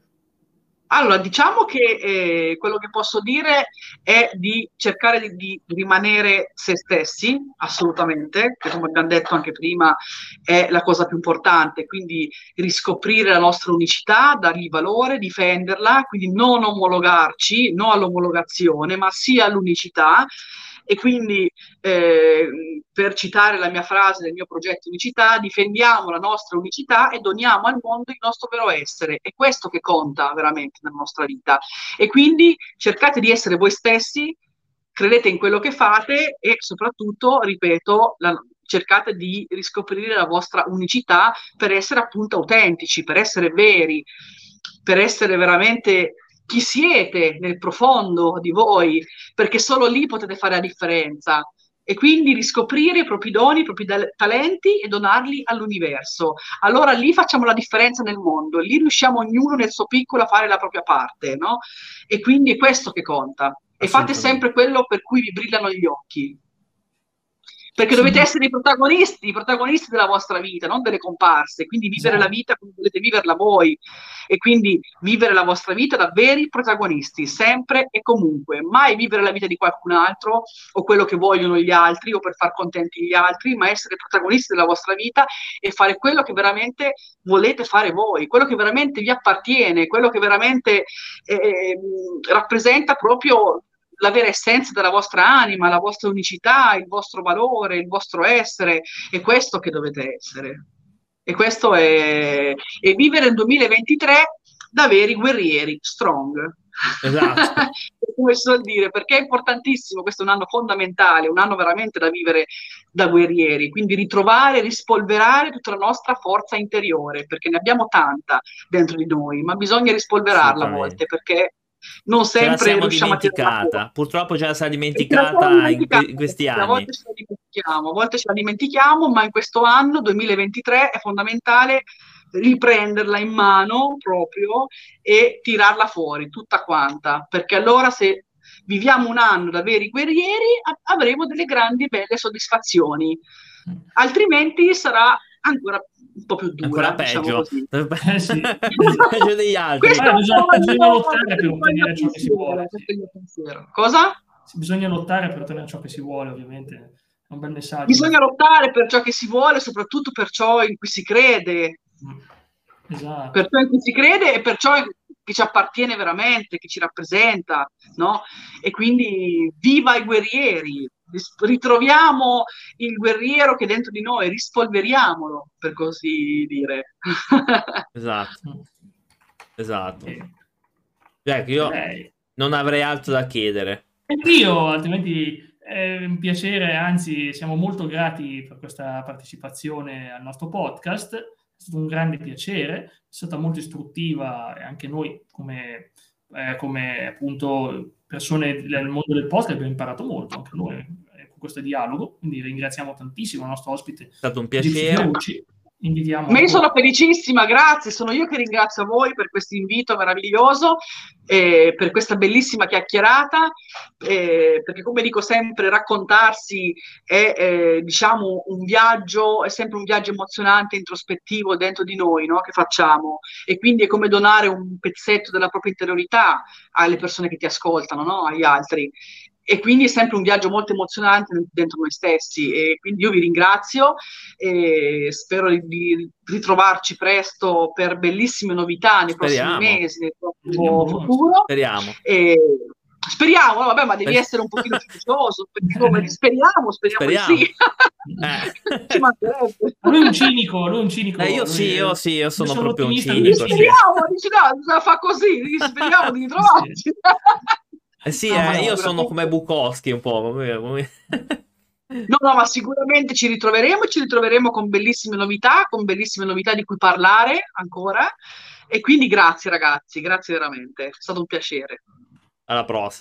Allora, diciamo che eh, quello che posso dire è di cercare di, di, rimanere se stessi, assolutamente, che come abbiamo detto anche prima è la cosa più importante, quindi riscoprire la nostra unicità, dargli valore, difenderla, quindi non omologarci, non all'omologazione, ma sia all'unicità e quindi eh, per citare la mia frase del mio progetto Unicità, difendiamo la nostra unicità e doniamo al mondo il nostro vero essere. È questo che conta veramente nella nostra vita. E quindi cercate di essere voi stessi, credete in quello che fate e soprattutto, ripeto, la, cercate di riscoprire la vostra unicità per essere appunto autentici, per essere veri, per essere veramente chi siete nel profondo di voi, perché solo lì potete fare la differenza. E quindi riscoprire i propri doni, i propri talenti e donarli all'universo. Allora lì facciamo la differenza nel mondo, lì riusciamo ognuno nel suo piccolo a fare la propria parte, no? E quindi è questo che conta. E fate sempre quello per cui vi brillano gli occhi. Perché dovete essere i protagonisti, i protagonisti della vostra vita, non delle comparse, quindi vivere esatto. la vita come volete viverla voi. E quindi vivere la vostra vita da veri protagonisti, sempre e comunque, mai vivere la vita di qualcun altro o quello che vogliono gli altri o per far contenti gli altri, ma essere protagonisti della vostra vita e fare quello che veramente volete fare voi, quello che veramente vi appartiene, quello che veramente eh, rappresenta proprio la vera essenza della vostra anima, la vostra unicità, il vostro valore, il vostro essere, è questo che dovete essere. E questo è, è vivere nel 2023 da veri guerrieri, strong. Esatto. Come so dire, perché è importantissimo, questo è un anno fondamentale, un anno veramente da vivere da guerrieri, quindi ritrovare, rispolverare tutta la nostra forza interiore, perché ne abbiamo tanta dentro di noi, ma bisogna rispolverarla a volte, perché non sempre riusciamo dimenticata. Purtroppo ce la si è dimenticata in, questi anni. A volte ce la dimentichiamo, a volte ce la dimentichiamo, ma in questo anno 2023 è fondamentale riprenderla in mano proprio e tirarla fuori tutta quanta, perché allora se viviamo un anno da veri guerrieri avremo delle grandi belle soddisfazioni, altrimenti sarà ancora un po' più dura. Ancora diciamo peggio. Eh, sì. peggio degli altri. Questo bisogna, bisogna lottare per ottenere ciò che si vuole. Cosa? Bisogna lottare per ottenere ciò che si vuole, ovviamente. È un bel messaggio. Bisogna lottare per ciò che si vuole, soprattutto per ciò in cui si crede. Mm. Esatto. Per ciò in cui si crede e per ciò che ci appartiene veramente, che ci rappresenta, no? E quindi viva i guerrieri, ritroviamo il guerriero che è dentro di noi, rispolveriamolo, per così dire. esatto, esatto. Ecco, io non avrei altro da chiedere. Io, altrimenti è un piacere, anzi siamo molto grati per questa partecipazione al nostro podcast, è stato un grande piacere, è stata molto istruttiva e anche noi come, eh, come appunto persone nel mondo del podcast abbiamo imparato molto, anche noi, questo dialogo, quindi ringraziamo tantissimo il nostro ospite. È stato un piacere. Invitiamo Ma io sono felicissima, grazie, sono io che ringrazio voi per questo invito meraviglioso, eh, per questa bellissima chiacchierata, eh, perché come dico sempre, raccontarsi è eh, diciamo un viaggio, è sempre un viaggio emozionante, introspettivo dentro di noi no? che facciamo e quindi è come donare un pezzetto della propria interiorità alle persone che ti ascoltano, no? agli altri e quindi è sempre un viaggio molto emozionante dentro noi stessi e quindi io vi ringrazio e spero di, di ritrovarci presto per bellissime novità nei prossimi speriamo. mesi, nel prossimo futuro. Speriamo. E, speriamo, vabbè, ma devi essere un pochino fiducioso, speriamo, speriamo, speriamo. sì. Eh. Ci mancherebbe. Lui è un cinico, lui è un cinico. Eh, io sì, io sì, io sono, sono proprio un cinico. Speriamo, dici no, fa così, speriamo di ritrovarci. Sì. Eh sì, no, eh, io sono come Bukowski un po'. No, no, ma sicuramente ci ritroveremo, ci ritroveremo con bellissime novità, con bellissime novità di cui parlare ancora. E quindi grazie ragazzi, grazie veramente, è stato un piacere. Alla prossima.